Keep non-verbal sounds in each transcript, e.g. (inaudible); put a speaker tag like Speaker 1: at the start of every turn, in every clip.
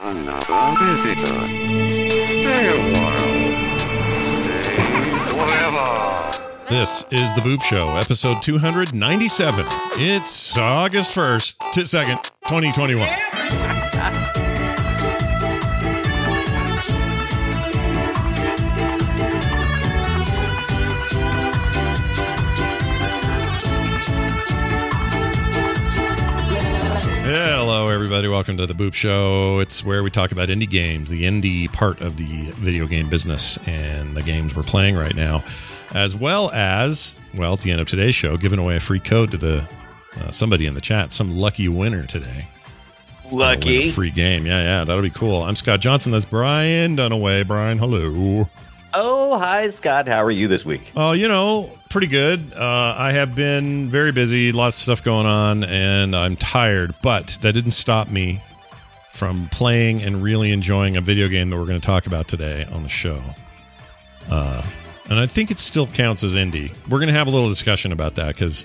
Speaker 1: Another visitor. Stay a while. Stay forever.
Speaker 2: This is the Boop Show, episode 297. It's August 1st, to 2nd, 2021. (laughs) Hello, everybody. Welcome to the Boop Show. It's where we talk about indie games, the indie part of the video game business, and the games we're playing right now, as well as, well, at the end of today's show, giving away a free code to the uh, somebody in the chat, some lucky winner today. A
Speaker 3: Lucky.
Speaker 2: free game. Yeah, yeah, that'll be cool. I'm Scott Johnson. That's Brian Dunaway. Brian, hello.
Speaker 3: Oh, hi, Scott. How are you this week?
Speaker 2: Oh, you know, pretty good. Uh, I have been very busy, lots of stuff going on, and I'm tired. But that didn't stop me from playing and really enjoying a video game that we're going to talk about today on the show. Uh, and I think it still counts as indie. We're going to have a little discussion about that because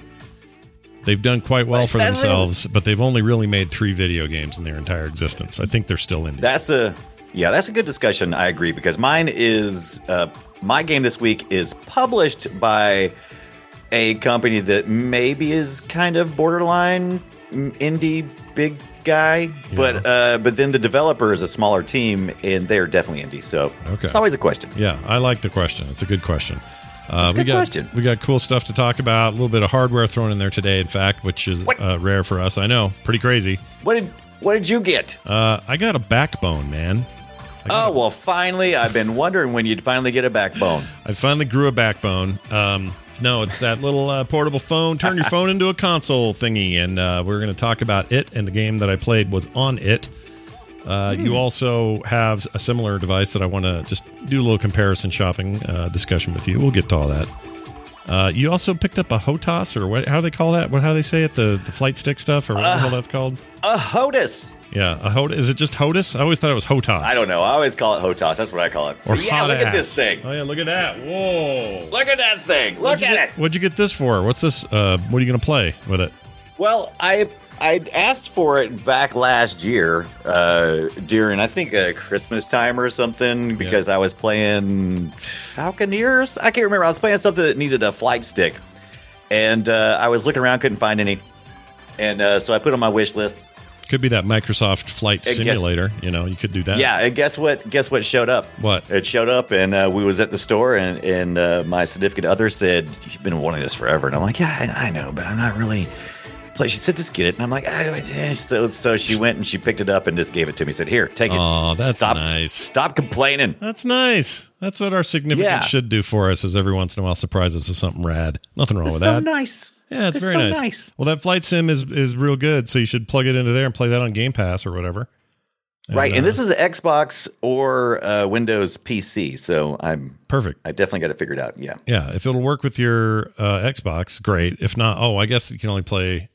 Speaker 2: they've done quite well for themselves, but they've only really made three video games in their entire existence. I think they're still indie.
Speaker 3: That's a yeah, that's a good discussion. I agree because mine is uh, my game this week is published by a company that maybe is kind of borderline mm, indie big guy, but uh, but then the developer is a smaller team and they're definitely indie. So
Speaker 2: Okay.
Speaker 3: it's always a question.
Speaker 2: Yeah, I like the question. It's a good question. Uh, we got
Speaker 3: question.
Speaker 2: we got cool stuff to talk about. A little bit of hardware thrown in there today, in fact, which is uh, rare for us. I know, pretty crazy.
Speaker 3: What did what did you get?
Speaker 2: Uh, I got a backbone, man.
Speaker 3: Oh well, finally! I've been wondering when you'd finally get a backbone.
Speaker 2: I finally grew a backbone. Um, no, it's that little uh, portable phone. Turn your (laughs) phone into a console thingy, and uh, we're going to talk about it. And the game that I played was on it. Uh, You also have a similar device that I want to just do a little comparison shopping uh, discussion with you. We'll get to all that. Uh, you also picked up a HOTAS, or what? How do they call that? What? How do they say it? The the flight stick stuff, or what the hell that's called?
Speaker 3: A HOTUS.
Speaker 2: Yeah, a HOT. Is it just HOTAS? I always thought it was HOTAS.
Speaker 3: I don't know. I always call it HOTAS. That's what I call it.
Speaker 2: Or
Speaker 3: But yeah,
Speaker 2: hot
Speaker 3: look
Speaker 2: ass.
Speaker 3: at this thing.
Speaker 2: Oh yeah, look at that. Whoa.
Speaker 3: Look at that thing. Look
Speaker 2: What'd
Speaker 3: at
Speaker 2: get-
Speaker 3: it.
Speaker 2: What'd you get this for? What's this? Uh, what are you going to play with it?
Speaker 3: Well, I I asked for it back last year uh, during I think uh, Christmas time or something because I was playing Falconeers. I can't remember. I was playing something that needed a flight stick, and uh, I was looking around, couldn't find any, and uh, so I put on my wish list.
Speaker 2: Could be that Microsoft Flight
Speaker 3: I guess-
Speaker 2: Simulator. You know, you could do that.
Speaker 3: Yeah, and guess what? Guess what showed up?
Speaker 2: What?
Speaker 3: It showed up, and uh, we was at the store, and and uh, my significant other said, "You've been wanting this forever," and I'm like, "Yeah, I, I know, but I'm not really." She said, "Just get it," and I'm like, "Ah, eh." "So so." She went and she picked it up and just gave it to me. Said, "Here, take it."
Speaker 2: Oh, that's
Speaker 3: stop,
Speaker 2: nice.
Speaker 3: Stop complaining.
Speaker 2: That's nice. That's what our significant
Speaker 3: Yeah.
Speaker 2: should do for us. Is every once in a while surprise us with something rad. Nothing wrong
Speaker 3: It's
Speaker 2: with
Speaker 3: so
Speaker 2: that.
Speaker 3: So nice.
Speaker 2: Yeah, it's,
Speaker 3: It's
Speaker 2: very
Speaker 3: so
Speaker 2: nice.
Speaker 3: nice.
Speaker 2: Well, that flight sim is is real good. So you should plug it into there and play that on Game Pass or whatever.
Speaker 3: right, and
Speaker 2: uh,
Speaker 3: this is Xbox or uh, Windows PC, so I'm
Speaker 2: perfect.
Speaker 3: I definitely got it figured out. Yeah.
Speaker 2: Yeah, if it'll work with your uh, Xbox, great. If not, oh, I guess you can only play.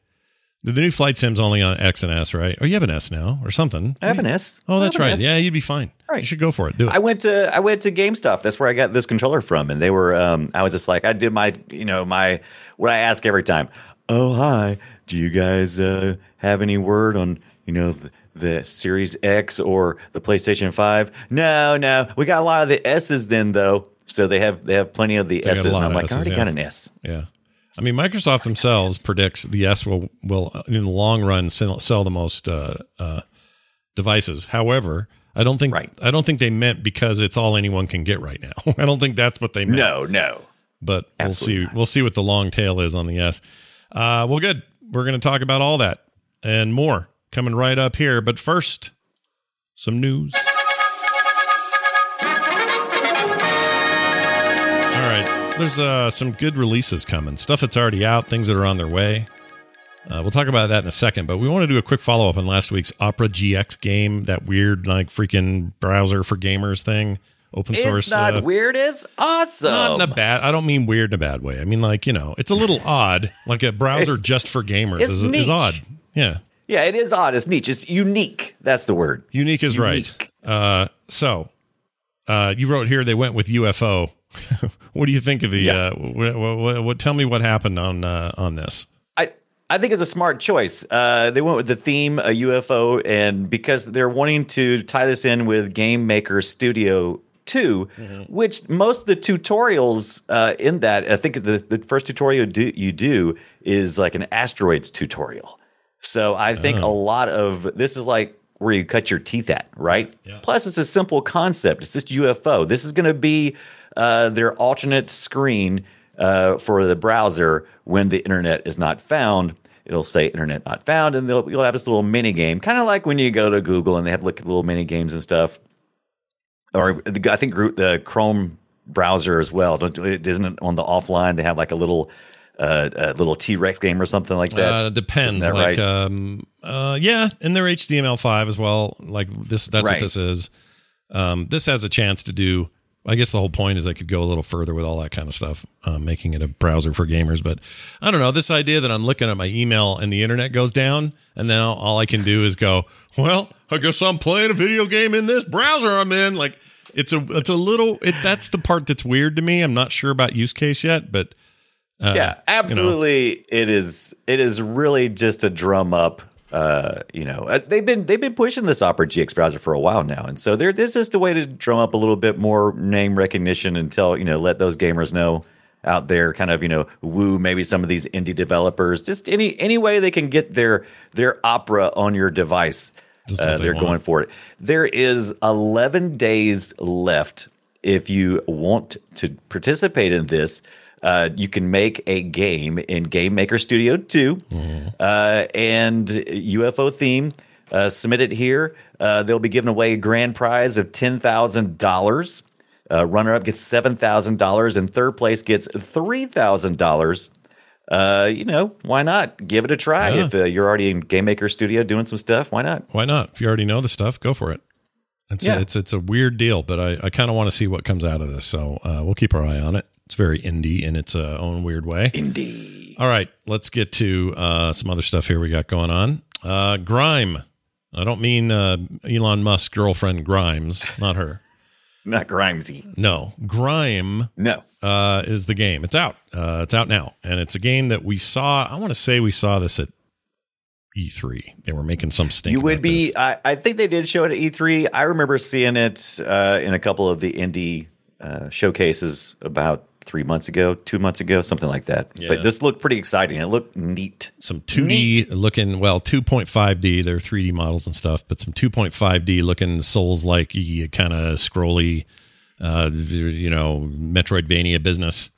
Speaker 2: The new flight sim's only on X and S, right? Oh, you have an S now or something.
Speaker 3: I have an S.
Speaker 2: Oh, that's right.
Speaker 3: S.
Speaker 2: Yeah, you'd be fine.
Speaker 3: Right.
Speaker 2: You should go for it. Do it.
Speaker 3: I went to I went to GameStop. That's where I got this controller from, and they were. Um, I was just like, I did my, you know, my what I ask every time. Oh hi, do you guys uh, have any word on you know the, the Series X or the PlayStation Five? No, no, we got a lot of the S's then though. So they have they have plenty of the
Speaker 2: a
Speaker 3: S's. And I'm like,
Speaker 2: S's,
Speaker 3: I already
Speaker 2: yeah.
Speaker 3: got an S.
Speaker 2: Yeah. I mean, Microsoft themselves predicts the S will, will in the long run, sell, sell the most uh, uh, devices. However, I don't think
Speaker 3: Right.
Speaker 2: I don't think they meant because it's all anyone can get right now. (laughs) I don't think that's what they meant.
Speaker 3: No, no.
Speaker 2: But we'll
Speaker 3: Absolutely
Speaker 2: see. We'll see what the long tail is on the S. Uh, well, good. We're going to talk about all that and more coming right up here. But first, some news. All right, there's uh, some good releases coming. Stuff that's already out, things that are on their way. Uh, we'll talk about that in a second, but we want to do a quick follow up on last week's Opera GX game, that weird like freaking browser for gamers thing, open source.
Speaker 3: It's not
Speaker 2: uh,
Speaker 3: weird. It's awesome.
Speaker 2: Not in a bad. I don't mean weird in a bad way. I mean like you know, it's a little odd. Like a browser
Speaker 3: It's-
Speaker 2: just for gamers is, is odd. Yeah,
Speaker 3: yeah, it is odd. It's niche. It's unique. That's the word.
Speaker 2: unique is
Speaker 3: Unique.
Speaker 2: right. Uh, so uh, you wrote here they went with UFO. (laughs) what do you think of the?
Speaker 3: Yeah.
Speaker 2: Uh, what, what, what, tell me what happened on uh, on this.
Speaker 3: I I think it's a smart choice. Uh, they went with the theme a UFO, and because they're wanting to tie this in with Game Maker Studio 2 which most of the tutorials uh, in that, I think the the first tutorial do, you do is like an asteroids tutorial. So I think a lot of this is like where you cut your teeth at, right?
Speaker 2: Yeah.
Speaker 3: Plus, it's a simple concept. It's just UFO. This is going to be uh, their alternate screen uh, for the browser when the internet is not found. It'll say internet not found, and they'll, you'll have this little mini game, kind of like when you go to Google and they have like little mini games and stuff. Or the, I think the Chrome browser as well. Don't, isn't it on the offline? They have like a little uh, a little T Rex game or something like that.
Speaker 2: Uh, depends.
Speaker 3: That
Speaker 2: Like,
Speaker 3: right?
Speaker 2: um, uh, yeah, and they're HTML5 as well. Like this, that's what this is. Um, this has a chance to do. I guess the whole point is I could go a little further with all that kind of stuff, uh, making it a browser for gamers. But I don't know this idea that I'm looking at my email and the internet goes down, and then all, all I can do is go, well, I guess I'm playing a video game in this browser I'm in. Like it's a, it's a little. It, that's the part that's weird to me. I'm not sure about use case yet, but uh,
Speaker 3: yeah, absolutely. It is. It is really just a drum up. Uh, you know, uh, they've been they've been pushing this Opera GX browser for a while now, and so there this is the way to drum up a little bit more name recognition and tell you know let those gamers know out there, kind of you know woo maybe some of these indie developers. Just any any way they can get their their Opera on your device. Uh,
Speaker 2: they
Speaker 3: they're going for it. There is 11 days left if you want to participate in this. Uh, you can make a game in Game Maker Studio 2 uh, and UFO theme. Uh, submit it here. Uh, they'll be giving away a grand prize of ten thousand dollars. Uh, runner up gets seven thousand dollars, and third place gets three thousand dollars. Uh, you know, why not give it a try?
Speaker 2: Yeah.
Speaker 3: If uh, you're already in Game Maker Studio doing some stuff, why not?
Speaker 2: Why not? If you already know the stuff, go for it. It's
Speaker 3: Yeah.
Speaker 2: a, it's it's a weird deal, but I, I kind of want to see what comes out of this. So uh, we'll keep our eye on it. It's very indie in its uh, own weird way.
Speaker 3: Indeed.
Speaker 2: All right, let's get to uh, some other stuff here we got going on. Uh, Grime. I don't mean uh, Elon Musk's girlfriend Grimes, not her. (laughs)
Speaker 3: Not Grimesy.
Speaker 2: No, Grime
Speaker 3: No.
Speaker 2: uh, is the game. It's out. Uh, it's out now, and it's a game that we saw. I want to say we saw this at E3. They were making some stink.
Speaker 3: you would be. I, I think they did show it at E3. I remember seeing it uh, in a couple of the indie uh, showcases about three months ago, two months ago, something like that.
Speaker 2: Yeah.
Speaker 3: But this looked pretty exciting. It looked neat.
Speaker 2: some 2D looking, well, 2.5D. They're 3D models and stuff, but some 2.5D looking Souls like kind of scrolly, uh, you know, Metroidvania business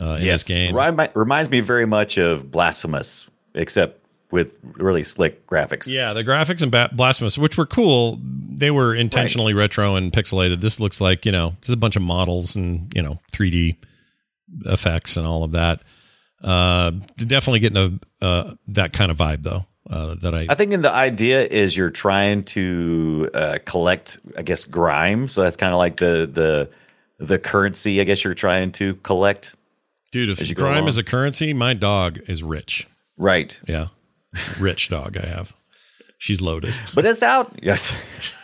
Speaker 2: uh, in this game.
Speaker 3: Remi- reminds me very much of Blasphemous, except with really slick graphics.
Speaker 2: Yeah, the graphics in ba- Blasphemous, which were cool, they were intentionally retro and pixelated. This looks like you know, there's a bunch of models and you know, 3D effects and all of that. Uh, definitely getting a uh, that kind of vibe though. Uh, that I,
Speaker 3: I think in the idea is you're trying to uh, collect, I guess, grime. So that's kind of like the the the currency. I guess you're trying to collect.
Speaker 2: dude, if crime is a currency, my dog is rich.
Speaker 3: Right.
Speaker 2: Yeah, rich dog I have. She's loaded.
Speaker 3: But it's out. Yeah. (laughs) (laughs)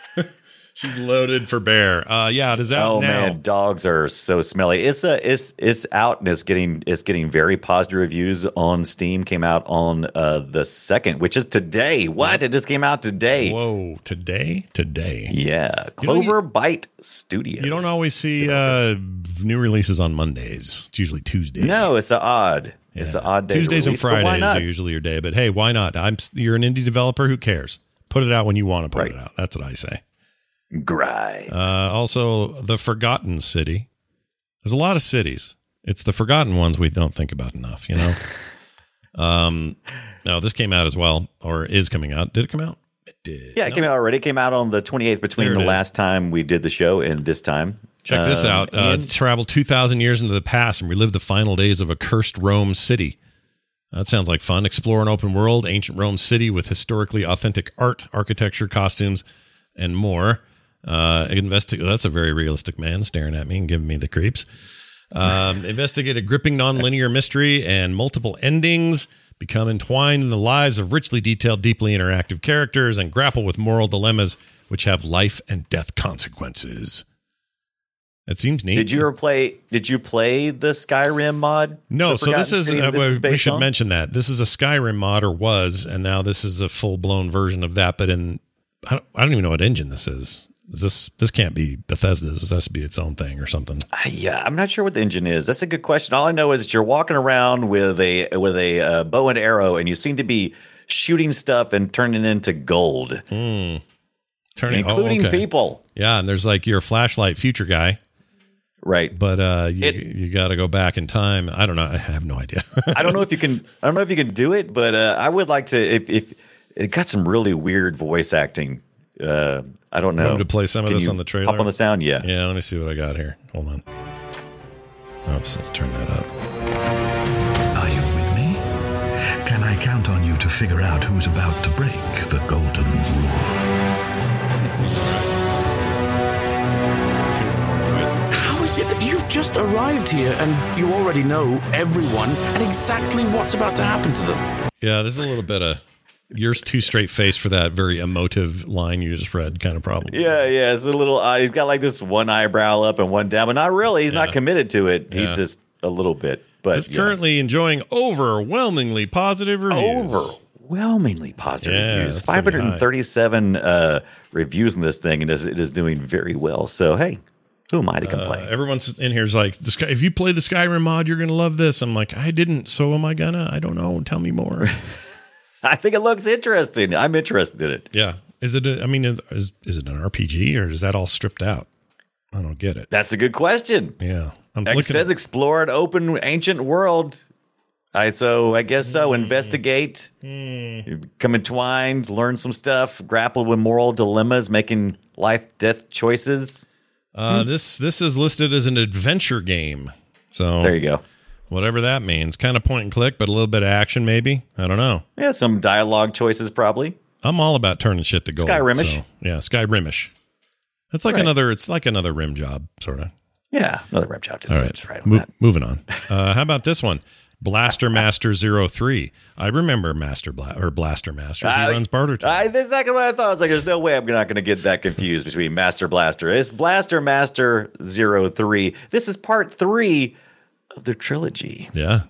Speaker 2: She's loaded for bear. Uh, yeah, it is out
Speaker 3: Oh
Speaker 2: now.
Speaker 3: man, dogs are so smelly. It's a it's it's out and it's getting it's getting very positive reviews on Steam. Came out on uh the second, which is today. What? It just came out today.
Speaker 2: Whoa, today, today.
Speaker 3: Yeah,
Speaker 2: You
Speaker 3: Clover Bite Studios.
Speaker 2: You don't always see uh, new releases on Mondays. It's usually Tuesday.
Speaker 3: No, it's a odd. It's
Speaker 2: Yeah.
Speaker 3: an odd day.
Speaker 2: Tuesdays and
Speaker 3: release,
Speaker 2: Fridays are usually your day. But hey, why not? I'm you're an indie developer. Who cares? Put it out when you want to put
Speaker 3: Right.
Speaker 2: it out. That's what I say.
Speaker 3: Grime.
Speaker 2: Uh, also, the Forgotten City. There's a lot of cities. It's the forgotten ones we don't think about enough. You know. (laughs) um, no, this came out as well, or is coming out. Did it come out? It did.
Speaker 3: Yeah, it
Speaker 2: No?
Speaker 3: came out already. It came out on the 28th between the
Speaker 2: is.
Speaker 3: last time we did the show and this time.
Speaker 2: Check this
Speaker 3: Um,
Speaker 2: out. Uh,
Speaker 3: and-
Speaker 2: it's traveled 2,000 years into the past and relive the final days of a cursed Rome city. That sounds like fun. Explore an open world, ancient Rome city with historically authentic art, architecture, costumes, and more. Uh, investigate. That's a very realistic man staring at me and giving me the creeps. Um, (laughs) investigate a gripping nonlinear mystery and multiple endings. Become entwined in the lives of richly detailed, deeply interactive characters and grapple with moral dilemmas which have life and death consequences. That seems neat.
Speaker 3: Did you ever play? Did you play the Skyrim mod?
Speaker 2: No, so this is uh,
Speaker 3: this is
Speaker 2: we should
Speaker 3: on?
Speaker 2: mention that this is a Skyrim mod or was, and now this is a full blown version of that. But in I don't, I don't even know what engine this is. Is this this can't be Bethesda's? This has to be its own thing or something.
Speaker 3: Uh, Yeah, I'm not sure what the engine is. That's a good question. All I know is that you're walking around with a with a uh, bow and arrow, and you seem to be shooting stuff and turning into gold,
Speaker 2: Turning, oh,
Speaker 3: including
Speaker 2: okay.
Speaker 3: people.
Speaker 2: Yeah, and there's like your flashlight future guy,
Speaker 3: Right.
Speaker 2: but uh, you
Speaker 3: It-
Speaker 2: you got to go back in time. I don't know. I have no idea.
Speaker 3: I don't know if you can. (laughs) I don't know if you can do it, but uh, I would like to. If, if it got some really weird voice acting, uh, I don't know.
Speaker 2: Want to play some of
Speaker 3: Can
Speaker 2: this
Speaker 3: you
Speaker 2: on the trailer?
Speaker 3: Pop on the sound, yeah.
Speaker 2: yeah, let me see what I got here. Hold on. Oops, let's turn that up.
Speaker 4: Are you with me? Can I count on you to figure out who's about to break the golden rule?
Speaker 5: How is it that you've just arrived here and you already know everyone and exactly what's about to happen to them?
Speaker 2: Yeah, there's a little bit of yours too straight face for that very emotive line you just read kind of problem.
Speaker 3: Yeah, yeah. It's a little. Uh, he's got like this one eyebrow up and one down, but not really. He's
Speaker 2: Yeah.
Speaker 3: not committed to it.
Speaker 2: Yeah.
Speaker 3: He's just a little bit. But
Speaker 2: It's
Speaker 3: yeah.
Speaker 2: currently enjoying overwhelmingly positive reviews.
Speaker 3: overwhelmingly positive reviews. Five hundred and thirty-seven uh, reviews in this thing, and it is, it is doing very well. So hey, who am I to
Speaker 2: Uh,
Speaker 3: complain?
Speaker 2: everyone's in here's like, if you play the Skyrim mod, you're gonna love this. I'm like, I didn't, so am I gonna? I don't know. Tell me more. (laughs) (laughs)
Speaker 3: I think it looks interesting. I'm interested in it.
Speaker 2: yeah, is it? A, I mean, is is it an RPG or is that all stripped out? I don't get it.
Speaker 3: That's a good question.
Speaker 2: Yeah, I'm
Speaker 3: It says explore an open ancient world. I so I guess so.
Speaker 2: Hmm.
Speaker 3: Investigate, become entwined, learn some stuff, grapple with moral dilemmas, making life death choices.
Speaker 2: uh, this this is listed as an adventure game. So
Speaker 3: There you go.
Speaker 2: Whatever that means, kind of point and click, but a little bit of action, maybe. I don't know.
Speaker 3: Yeah, some dialogue choices probably.
Speaker 2: I'm all about turning shit to gold.
Speaker 3: Skyrimish.
Speaker 2: so, yeah, Skyrimish. It's like
Speaker 3: Right.
Speaker 2: another. It's like another rim job, sort of.
Speaker 3: Yeah, another rim job. Just,
Speaker 2: All right,
Speaker 3: right on
Speaker 2: Mo- moving on. Uh, how about this one? Blaster Master 03. I remember Master Bla- or Blaster Master. He runs barter. Time.
Speaker 3: I, the second one I thought I was like, there's no way I'm not going to get that confused between Master Blaster. It's Blaster Master Zero Three. This is part three of the trilogy.
Speaker 2: yeah,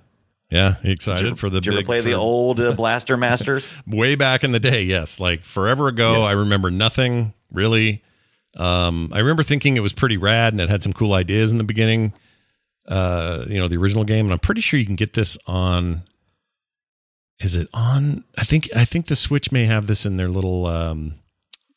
Speaker 2: yeah. You excited for the
Speaker 3: Did you ever
Speaker 2: big
Speaker 3: play the old uh, (laughs) Blaster Masters? (laughs)
Speaker 2: way back in the day? Yes, like forever ago.
Speaker 3: Yes.
Speaker 2: I remember nothing really. Um, I remember thinking it was pretty rad and it had some cool ideas in the beginning. Uh, you know, the original game, and I'm pretty sure you can get this on. Is it on? I think I think the Switch may have this in their little um,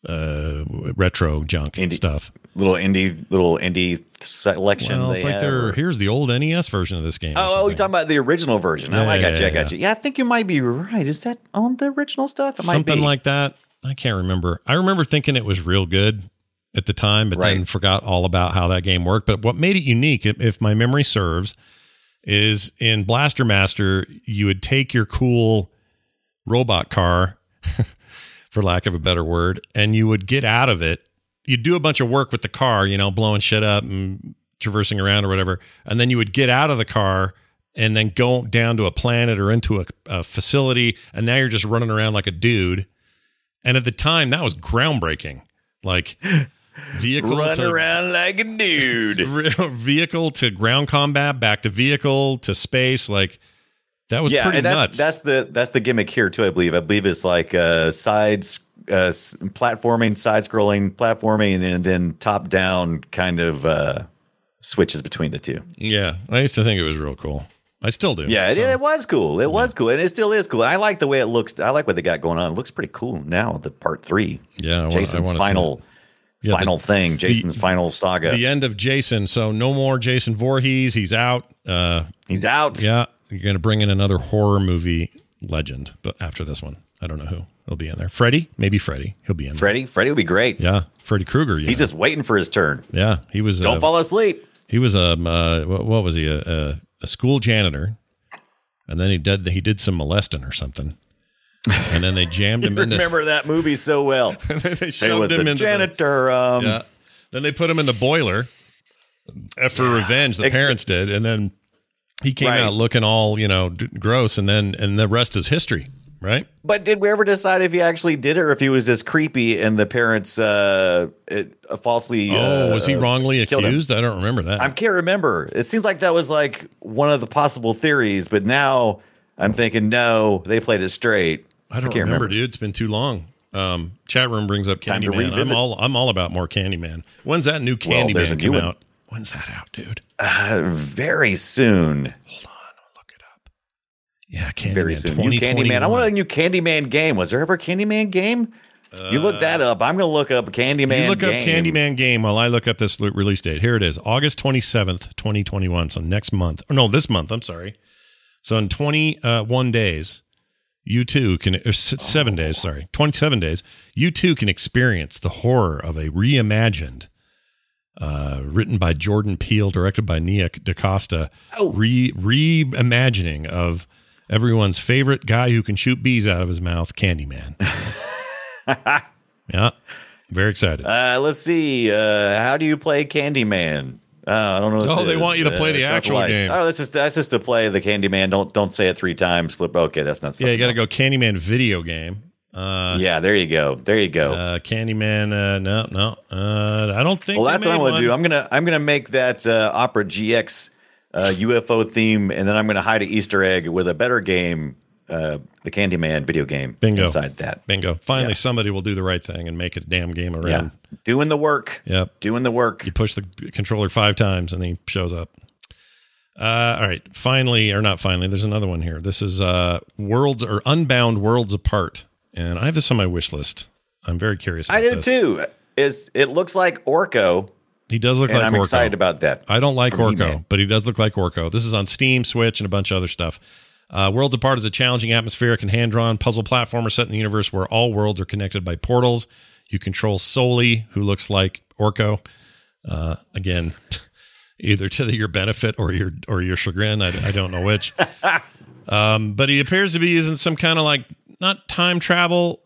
Speaker 2: uh, retro junk
Speaker 3: Indie-
Speaker 2: stuff.
Speaker 3: Little indie, little indie selection.
Speaker 2: Well, it's like
Speaker 3: have,
Speaker 2: they're here's the old NES version of this game.
Speaker 3: Oh, oh you're talking about the original version. Oh, I got
Speaker 2: yeah,
Speaker 3: you. I
Speaker 2: yeah,
Speaker 3: got you. Yeah, I think you might be right. Is that on the original stuff? It might
Speaker 2: something like that. I can't remember. I remember thinking it was real good at the time, but then forgot all about how that game worked. But what made it unique, if my memory serves, is in Blaster Master, you would take your cool robot car, (laughs) for lack of a better word, and you would get out of it. You'd do a bunch of work with the car, you know, blowing shit up and traversing around or whatever. And then you would get out of the car and then go down to a planet or into a, a facility. And now you're just running around like a dude. And at the time, that was groundbreaking. Like (laughs) vehicle
Speaker 3: Run
Speaker 2: to
Speaker 3: around like a dude. (laughs)
Speaker 2: vehicle to ground combat, back to vehicle to space. Like that was
Speaker 3: yeah,
Speaker 2: pretty
Speaker 3: and that's,
Speaker 2: nuts.
Speaker 3: That's the that's the gimmick here too. I believe. I believe it's like uh, sides, uh, platforming, side scrolling, platforming, and then top down kind of uh, switches between the two.
Speaker 2: yeah, I used to think it was real cool. I still do.
Speaker 3: Yeah, it,
Speaker 2: so.
Speaker 3: it was cool. It was cool, and it still is cool. I like the way it looks. I like what they got going on. It looks pretty cool now. The part three,
Speaker 2: Yeah, I
Speaker 3: Jason's
Speaker 2: wanna see
Speaker 3: final
Speaker 2: it. Yeah, the-
Speaker 3: final thing, Jason's final saga.
Speaker 2: the end of Jason. So no more Jason Voorhees. He's out. Uh,
Speaker 3: He's out.
Speaker 2: yeah, you're going to bring in another horror movie legend, but after this one, I don't know who will be in there. Freddy, maybe Freddy. He'll be in there.
Speaker 3: Freddy, Freddie would be great.
Speaker 2: Yeah, Freddy Krueger. Yeah.
Speaker 3: He's just waiting for his turn.
Speaker 2: yeah. He was.
Speaker 3: Don't
Speaker 2: uh,
Speaker 3: fall asleep.
Speaker 2: He was um uh, what, what was he a, school janitor and then he did he did some molesting or something, and then they jammed (laughs) him into.
Speaker 3: Remember that movie so well. (laughs)
Speaker 2: they shoved him
Speaker 3: the
Speaker 2: into the-
Speaker 3: janitor. um,
Speaker 2: yeah. Then they put him in the boiler uh, for revenge. The
Speaker 3: Ex-
Speaker 2: parents did, and then he came
Speaker 3: Right.
Speaker 2: out looking all you know d- gross, and then and the rest is history, right?
Speaker 3: But did we ever decide if he actually did it or if he was just creepy and the parents uh, it, uh, falsely?
Speaker 2: oh,
Speaker 3: uh,
Speaker 2: was he wrongly
Speaker 3: killed him?
Speaker 2: accused? I don't remember that.
Speaker 3: I can't remember. It seems like that was like one of the possible theories, but now I'm thinking no, they played it straight.
Speaker 2: I don't
Speaker 3: can't
Speaker 2: remember,
Speaker 3: remember.
Speaker 2: dude. It's been too long. Um, chat room brings up
Speaker 3: Time
Speaker 2: Candyman. I'm all I'm all about more Candyman. When's that new
Speaker 3: Well,
Speaker 2: Candyman
Speaker 3: new
Speaker 2: come
Speaker 3: one.
Speaker 2: out? When's that out, dude?
Speaker 3: Uh, very soon.
Speaker 2: Hold on, I'll look it up. Yeah, Candyman.
Speaker 3: Very soon. New Candyman. I want a new Candyman game. Was there ever a Candyman game? you look that up. I'm going to look up Candyman.
Speaker 2: You look up
Speaker 3: game.
Speaker 2: Candyman game while I look up this release date. Here it is, August 27th, 2021. So next month. Or no, this month. I'm sorry. So in 21 days, you too can, or seven days, sorry, 27 days, you too can experience the horror of a reimagined, uh, written by Jordan Peele, directed by Nia DaCosta,
Speaker 3: Oh.
Speaker 2: re reimagining of everyone's favorite guy who can shoot bees out of his mouth, Candyman. (laughs) yeah, very excited.
Speaker 3: Uh, let's see. Uh, how do you play Candyman? Uh, I don't know.
Speaker 2: Oh, they
Speaker 3: is.
Speaker 2: want you to play the actual game.
Speaker 3: Oh, that's just that's just to play the Candyman. Don't don't say it three times. Flip. Okay, that's not.
Speaker 2: Yeah, you got to go Candyman video game. Uh.
Speaker 3: Yeah, there you go. There you go.
Speaker 2: uh, Candyman. Uh, no, no. Uh, I don't think.
Speaker 3: well, that's what I'm to
Speaker 2: one.
Speaker 3: do. I'm gonna I'm gonna make that uh, Opera GX uh, UFO theme, and then I'm gonna hide an Easter egg with a better game, uh, the Candyman video game.
Speaker 2: Bingo.
Speaker 3: Inside that.
Speaker 2: Bingo. Finally,
Speaker 3: Yeah.
Speaker 2: somebody will do the right thing and make it a damn game
Speaker 3: Yeah,
Speaker 2: around.
Speaker 3: doing the work.
Speaker 2: Yep.
Speaker 3: Doing the work.
Speaker 2: You push the controller five times and he shows up. Uh, all right. Finally, or not finally, there's another one here. This is uh, Worlds or Unbound Worlds Apart. And I have this on my wish list. I'm very curious.
Speaker 3: I do
Speaker 2: this.
Speaker 3: too. Is it looks like Orko,
Speaker 2: He does look
Speaker 3: and
Speaker 2: like
Speaker 3: I'm
Speaker 2: Orko.
Speaker 3: excited about that.
Speaker 2: I don't like Orko,
Speaker 3: He-Man.
Speaker 2: but he does look like Orko. This is on Steam, Switch, and a bunch of other stuff. Uh, Worlds Apart is a challenging, atmospheric, and hand drawn puzzle platformer set in the universe where all worlds are connected by portals. You control Soli, who looks like Orko. Uh, again, (laughs) either to your benefit or your or your chagrin. I, I don't know which. (laughs) um, but he appears to be using some kind of like not time travel.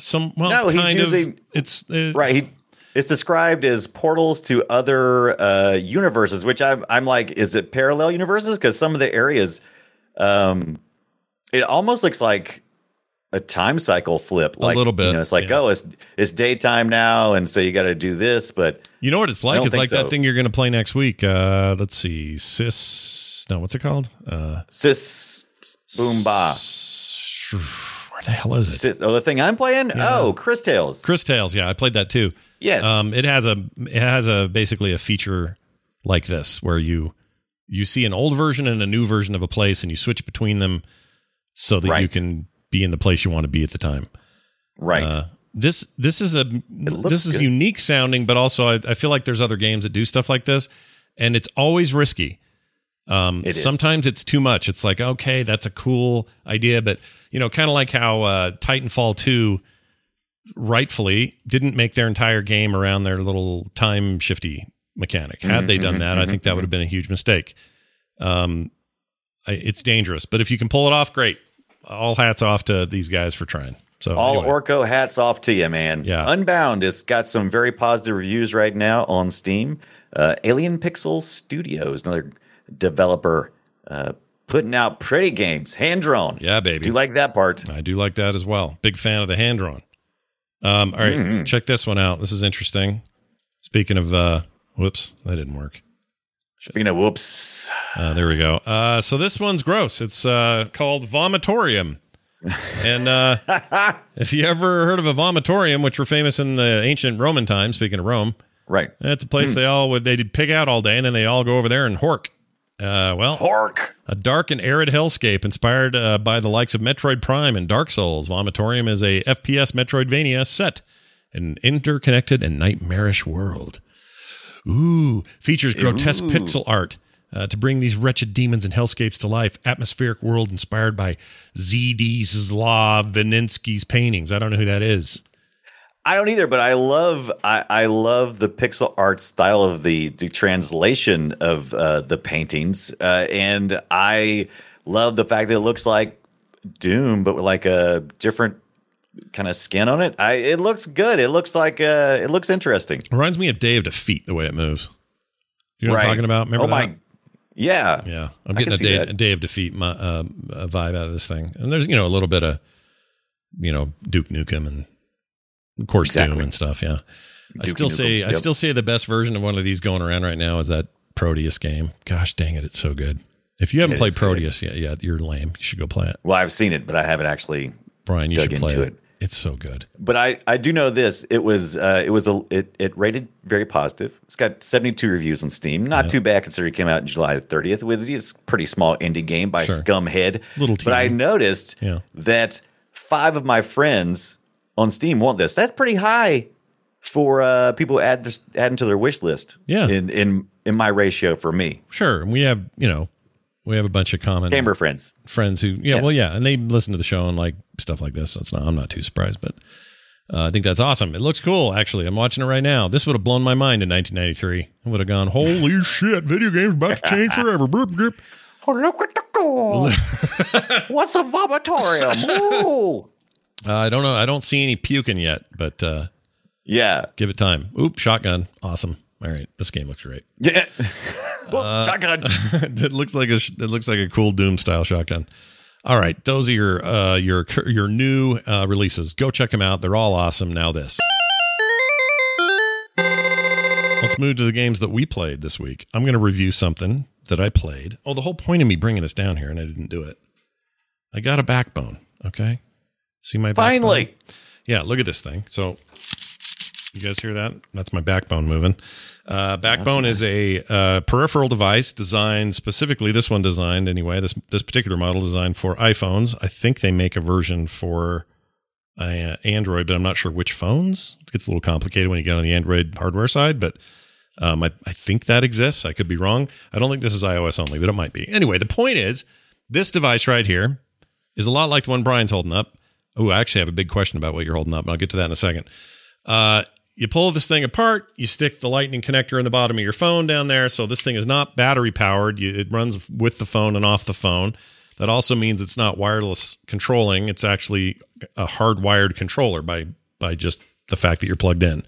Speaker 2: Some well,
Speaker 3: No, he's
Speaker 2: kind of. It's uh,
Speaker 3: Right. He, it's described as portals to other uh, universes, which I'm I'm like, is it parallel universes? Because some of the areas, um, it almost looks like a time cycle flip. Like,
Speaker 2: little bit,
Speaker 3: You know, it's like,
Speaker 2: yeah.
Speaker 3: oh, it's it's daytime now, and so you got to do this. But
Speaker 2: You know what it's like? It's like that thing you're going to play next week. Uh, let's see, Sis. No, what's it called? Uh,
Speaker 3: sis boom ba.
Speaker 2: S- (sighs) Where the hell is it?
Speaker 3: Sis, oh, the thing I'm playing. Oh, Cris Tales.
Speaker 2: Cris Tales. Yeah, I played that too.
Speaker 3: Yes.
Speaker 2: Um, it has a it has a basically a feature like this where you you see an old version and a new version of a place and you switch between them so that you can be in the place you want to be at the time.
Speaker 3: right.
Speaker 2: Uh, this this is a this is
Speaker 3: good.
Speaker 2: unique sounding, but also I, I feel like there's other games that do stuff like this, and it's always risky. Um,
Speaker 3: It is.
Speaker 2: sometimes it's too much. It's like okay, that's a cool idea, but you know, kind of like how uh, Titanfall two rightfully didn't make their entire game around their little time shifty mechanic. Had they
Speaker 3: Mm-hmm,
Speaker 2: done that, I think that would have been a huge mistake. Um, I, it's dangerous, but if you can pull it off, great. All hats off to these guys for trying. So
Speaker 3: All
Speaker 2: anyway.
Speaker 3: Orko hats off to you, man.
Speaker 2: Yeah.
Speaker 3: Unbound has got some very positive reviews right now on Steam. Uh, Alien Pixel Studios, another developer, uh, putting out pretty games, hand drawn.
Speaker 2: Yeah, baby.
Speaker 3: Do you like that part?
Speaker 2: I do like that as well. Big fan of the hand drawn. Um, all right,
Speaker 3: Mm-hmm.
Speaker 2: check this one out. This is interesting. Speaking of, uh, whoops, that didn't work.
Speaker 3: Speaking of whoops,
Speaker 2: Uh, there we go. Uh, so this one's gross. It's uh, called Vomitorium. and uh, (laughs) if you ever heard of a vomitorium, which were famous in the ancient Roman times, speaking of Rome,
Speaker 3: right?
Speaker 2: that's a place they all would they'd pig out all day, and then they all go over there and hork. Uh, well,
Speaker 3: Pork.
Speaker 2: A dark and arid hellscape inspired uh, by the likes of Metroid Prime and Dark Souls. Vomitorium is a FPS Metroidvania set in an interconnected and nightmarish world. Ooh, features grotesque
Speaker 3: Ooh.
Speaker 2: pixel art uh, to bring these wretched demons and hellscapes to life. Atmospheric world inspired by Z.D. Slavinsky's paintings. I don't know who that is.
Speaker 3: I don't either, but I love I, I love the pixel art style of the the translation of uh, the paintings, uh, and I love the fact that it looks like Doom, but with like a different kind of skin on it. I it looks good. It looks like uh, it looks interesting.
Speaker 2: Reminds me of Day of Defeat the way it moves. You know what I'm talking about? Remember
Speaker 3: oh
Speaker 2: that?
Speaker 3: my, yeah,
Speaker 2: Yeah, I'm getting a day, a day of defeat my, uh, vibe out of this thing, and there's you know a little bit of you know Duke Nukem and of course Doom and stuff. Yeah, I still say I still say the best version of one of these going around right now is that Prodeus game. Gosh dang it, it's so good. If you haven't
Speaker 3: It
Speaker 2: played
Speaker 3: is good.
Speaker 2: Prodeus yet, yeah, you're lame. You should go play it,
Speaker 3: Well, I've seen it, but I haven't actually.
Speaker 2: Brian. You should play it.
Speaker 3: it.
Speaker 2: It's so good.
Speaker 3: But I, I do know this. It was uh, it was a it, it rated very positive. It's got 72 reviews on Steam. Not too bad considering it came out July 30th. It was it's a pretty small indie game by
Speaker 2: Sure.
Speaker 3: Scumhead.
Speaker 2: Little
Speaker 3: But I noticed
Speaker 2: Yeah.
Speaker 3: that five of my friends on Steam want this. That's pretty high for uh, people who add this add into their wish list.
Speaker 2: Yeah.
Speaker 3: In in in my ratio for me.
Speaker 2: Sure, and we have you know we have a bunch of common
Speaker 3: Gamer friends.
Speaker 2: friends who yeah,
Speaker 3: Yeah.
Speaker 2: well yeah and they listen to the show and like stuff like this so it's not i'm not too surprised but uh, i think that's awesome it looks cool actually i'm watching it right now this would have blown my mind in 1993 i would have gone holy (laughs) shit video games about to change forever Burp, burp.
Speaker 3: Oh, (laughs) look at the goal. (laughs) What's a vomitorium? Ooh.
Speaker 2: Uh, i don't know. I don't see any puking yet but uh,
Speaker 3: Yeah.
Speaker 2: give it time. Oop shotgun. Awesome. All right. This game looks great.
Speaker 3: Yeah. (laughs)
Speaker 2: Uh,
Speaker 3: shotgun. (laughs)
Speaker 2: it looks like a it looks like a cool doom style shotgun. All right. Those are your uh your your new uh releases. Go check them out. They're all awesome. Now this. Let's move to the games that we played this week. I'm going to review something that i played. Oh the whole point of me bringing this down here and i didn't do it. I got a backbone okay see my backbone?
Speaker 3: Finally.
Speaker 2: yeah look at this thing. So you guys hear that? That's my backbone moving. Uh, backbone is a uh, peripheral device designed specifically this one designed anyway this this particular model designed for iphones. I think they make a version for uh, android but i'm not sure which phones. It gets a little complicated when you get on the android hardware side but um, I, I think that exists. I could be wrong. I don't think this is ios only but it might be. Anyway the point is this device right here is a lot like the one brian's holding up oh i actually have a big question about what you're holding up and i'll get to that in a second uh, you pull this thing apart, you stick the lightning connector in the bottom of your phone down there. So this thing is not battery powered. You, it runs with the phone and off the phone. That also means it's not wireless controlling. It's actually a hardwired controller by by just the fact that you're plugged in.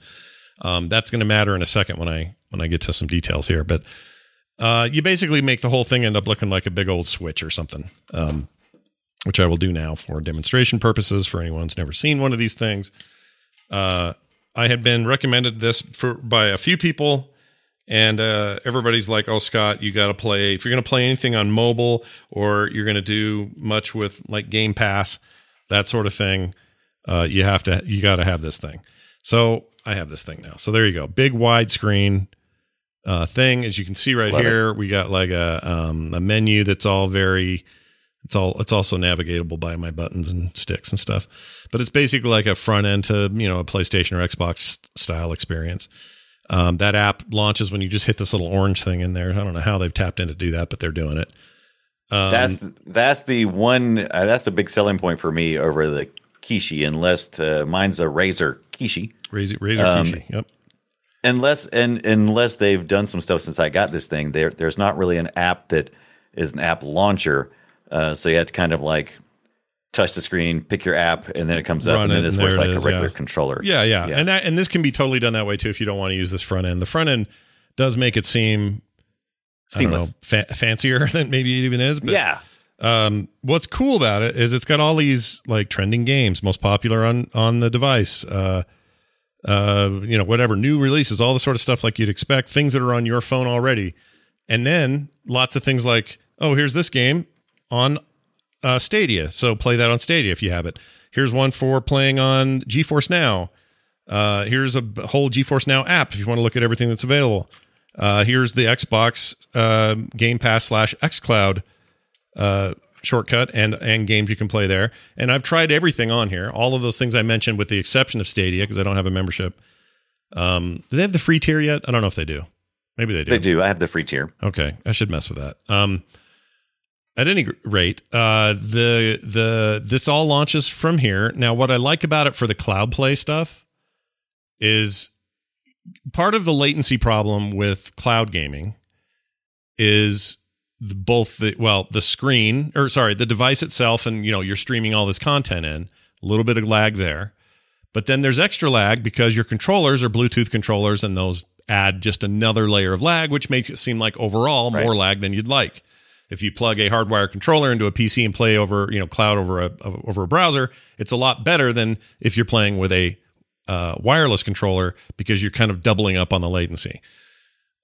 Speaker 2: Um, that's going to matter in a second when I when I get to some details here. But uh, you basically make the whole thing end up looking like a big old switch or something, um, which I will do now for demonstration purposes for anyone who's never seen one of these things. Uh, I had been recommended this for by a few people, and uh, everybody's like, "Oh, Scott, you got to play if you're going to play anything on mobile, or you're going to do much with like Game Pass, that sort of thing. Uh, you have to, you got to have this thing." So I have this thing now. So there you go, big widescreen uh, thing. As you can see right
Speaker 3: Love it.
Speaker 2: here, we got like a um, a menu that's all very it's all it's also navigatable by my buttons and sticks and stuff. But it's basically like a front end to you know a PlayStation or Xbox style experience. Um, that app launches when you just hit this little orange thing in there. I don't know how they've tapped in to do that, but they're doing it. Um,
Speaker 3: that's that's the one. Uh, that's the big selling point for me over the Kishi. Unless uh, mine's a Razer Kishi.
Speaker 2: Razer, Razer
Speaker 3: um,
Speaker 2: Kishi. Yep.
Speaker 3: Unless and unless they've done some stuff since I got this thing, there there's not really an app that is an app launcher. Uh, so you have to kind of like touch the screen, pick your app, and then it comes up,
Speaker 2: Run
Speaker 3: and then this
Speaker 2: and
Speaker 3: works
Speaker 2: there it
Speaker 3: like
Speaker 2: is,
Speaker 3: a regular
Speaker 2: yeah.
Speaker 3: controller.
Speaker 2: Yeah, yeah,
Speaker 3: Yeah.
Speaker 2: and that and this can be totally done that way too if you don't want to use this front end. The front end does make it seem I don't know
Speaker 3: seamless.
Speaker 2: fa- fancier (laughs) than maybe it even is. But
Speaker 3: yeah,
Speaker 2: um, what's cool about it is it's got all these like trending games, most popular on on the device. Uh, uh, you know, whatever new releases, all the sort of stuff like you'd expect, things that are on your phone already, and then lots of things like, oh, here's this game on uh, Stadia, so play that on Stadia if you have it. Here's one for playing on GeForce Now. Uh, here's a whole GeForce Now app if you want to look at everything that's available. Uh, here's the Xbox uh, Game Pass slash XCloud uh, shortcut and and games you can play there. And I've tried everything on here, all of those things I mentioned, with the exception of Stadia because I don't have a membership. Um, do they have the free tier yet? I don't know if they do. Maybe they do.
Speaker 3: they do. I have the free tier.
Speaker 2: Okay, I should mess with that. Um, at any rate, uh, the the this all launches from here. Now, what I like about it for the cloud play stuff is part of the latency problem with cloud gaming is the, both the well the screen or sorry the device itself and you know you're streaming all this content in a little bit of lag there. But then there's extra lag because your controllers are bluetooth controllers and those add just another layer of lag which makes it seem like overall more lag than you'd like if you plug a hardwired controller into a pc and play over you know cloud over a over a browser it's a lot better than if you're playing with a uh, wireless controller because you're kind of doubling up on the latency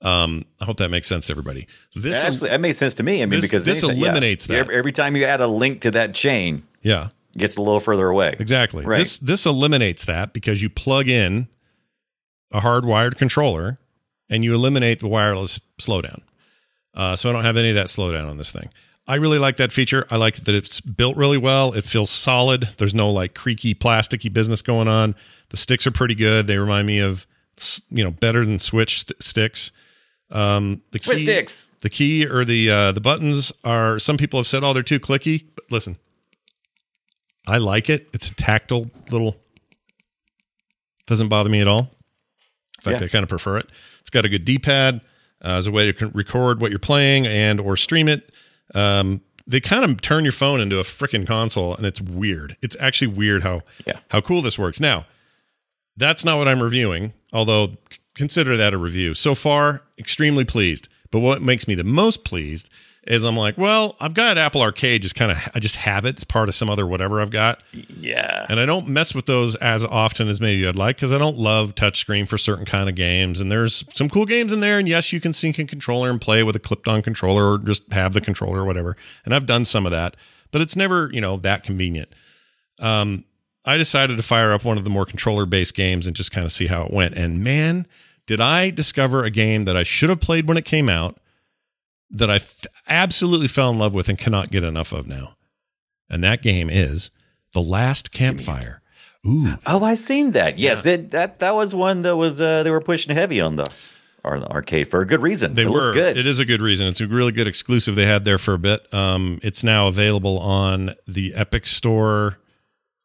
Speaker 2: um, I hope that makes sense to everybody. This
Speaker 3: Actually, that makes sense to me. I mean,
Speaker 2: this-
Speaker 3: because
Speaker 2: this
Speaker 3: anything- yeah.
Speaker 2: eliminates that.
Speaker 3: Every, every time you add a link to that chain,
Speaker 2: yeah,
Speaker 3: it gets a little further away.
Speaker 2: Exactly.
Speaker 3: Right.
Speaker 2: This this eliminates that because you plug in a hardwired controller and you eliminate the wireless slowdown. Uh, so I don't have any of that slowdown on this thing. I really like that feature. I like that it's built really well. It feels solid. There's no like creaky, plasticky business going on. The sticks are pretty good. They remind me of you know better than Switch st- sticks. Um, the
Speaker 3: Switch
Speaker 2: key,
Speaker 3: sticks.
Speaker 2: The key or the uh, the buttons are. Some people have said, "Oh, they're too clicky." But listen, I like it. It's a tactile little. Doesn't bother me at all. In fact,
Speaker 3: Yeah.
Speaker 2: I kind of prefer it. It's got a good D-pad uh, as a way to record what you're playing and or stream it. Um, they kind of turn your phone into a freaking console, and it's weird. It's actually weird how
Speaker 3: Yeah.
Speaker 2: how cool this works. Now, that's not what I'm reviewing, although consider that a review. So far, extremely pleased. But what makes me the most pleased is I'm like, well, I've got Apple Arcade, just kind of, I just have it. It's part of some other whatever I've got.
Speaker 3: Yeah.
Speaker 2: And I don't mess with those as often as maybe I'd like because I don't love touchscreen for certain kind of games. And there's some cool games in there. And yes, you can sync a controller and play with a clipped on controller or just have the controller or whatever. And I've done some of that, but it's never, you know, that convenient. Um, I decided to fire up one of the more controller based games and just kind of see how it went. And man, did I discover a game that I should have played when it came out that I f- absolutely fell in love with and cannot get enough of now. And that game is The Last Campfire. Ooh.
Speaker 3: Oh, I seen that. Yes, it, that that was one that was uh, they were pushing heavy on the, on the arcade for a good reason.
Speaker 2: They
Speaker 3: it
Speaker 2: were.
Speaker 3: good.
Speaker 2: It is a good reason. It's a really good exclusive they had there for a bit. Um, it's now available on the Epic Store.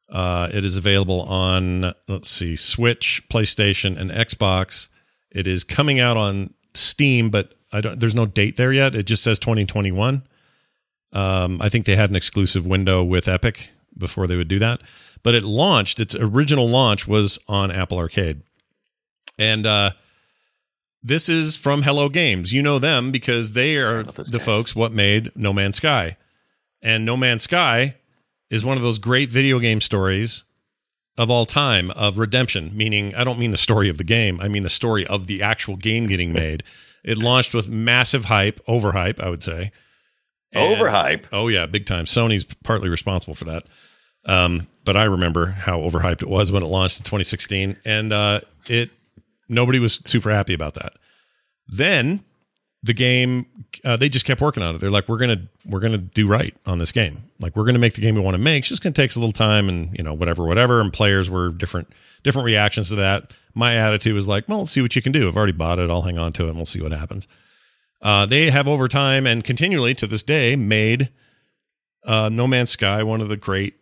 Speaker 2: Uh, it is available on let's see, Switch, PlayStation, and Xbox. It is coming out on Steam, but I don't. There's no date there yet. It just says 2021. Um, I think they had an exclusive window with Epic before they would do that. But it launched. Its original launch was on Apple Arcade, and uh, this is from Hello Games. You know them because they are the
Speaker 3: guys.
Speaker 2: folks what made No Man's Sky, and No Man's Sky is one of those great video game stories of all time of redemption. Meaning, I don't mean the story of the game. I mean the story of the actual game getting made. It launched with massive hype, overhype, I would say. And-
Speaker 3: Overhype.
Speaker 2: Oh yeah, big time. Sony's partly responsible for that. Um, but I remember how overhyped it was when it launched in 2016, and uh, it nobody was super happy about that. Then the game, uh, they just kept working on it. They're like, we're gonna we're gonna do right on this game. Like we're gonna make the game we want to make. It's just gonna take us a little time, and you know whatever, whatever. And players were different different reactions to that. My attitude was like, well, let's see what you can do. I've already bought it. I'll hang on to it, and we'll see what happens. Uh, they have over time and continually to this day made uh, No Man's Sky one of the great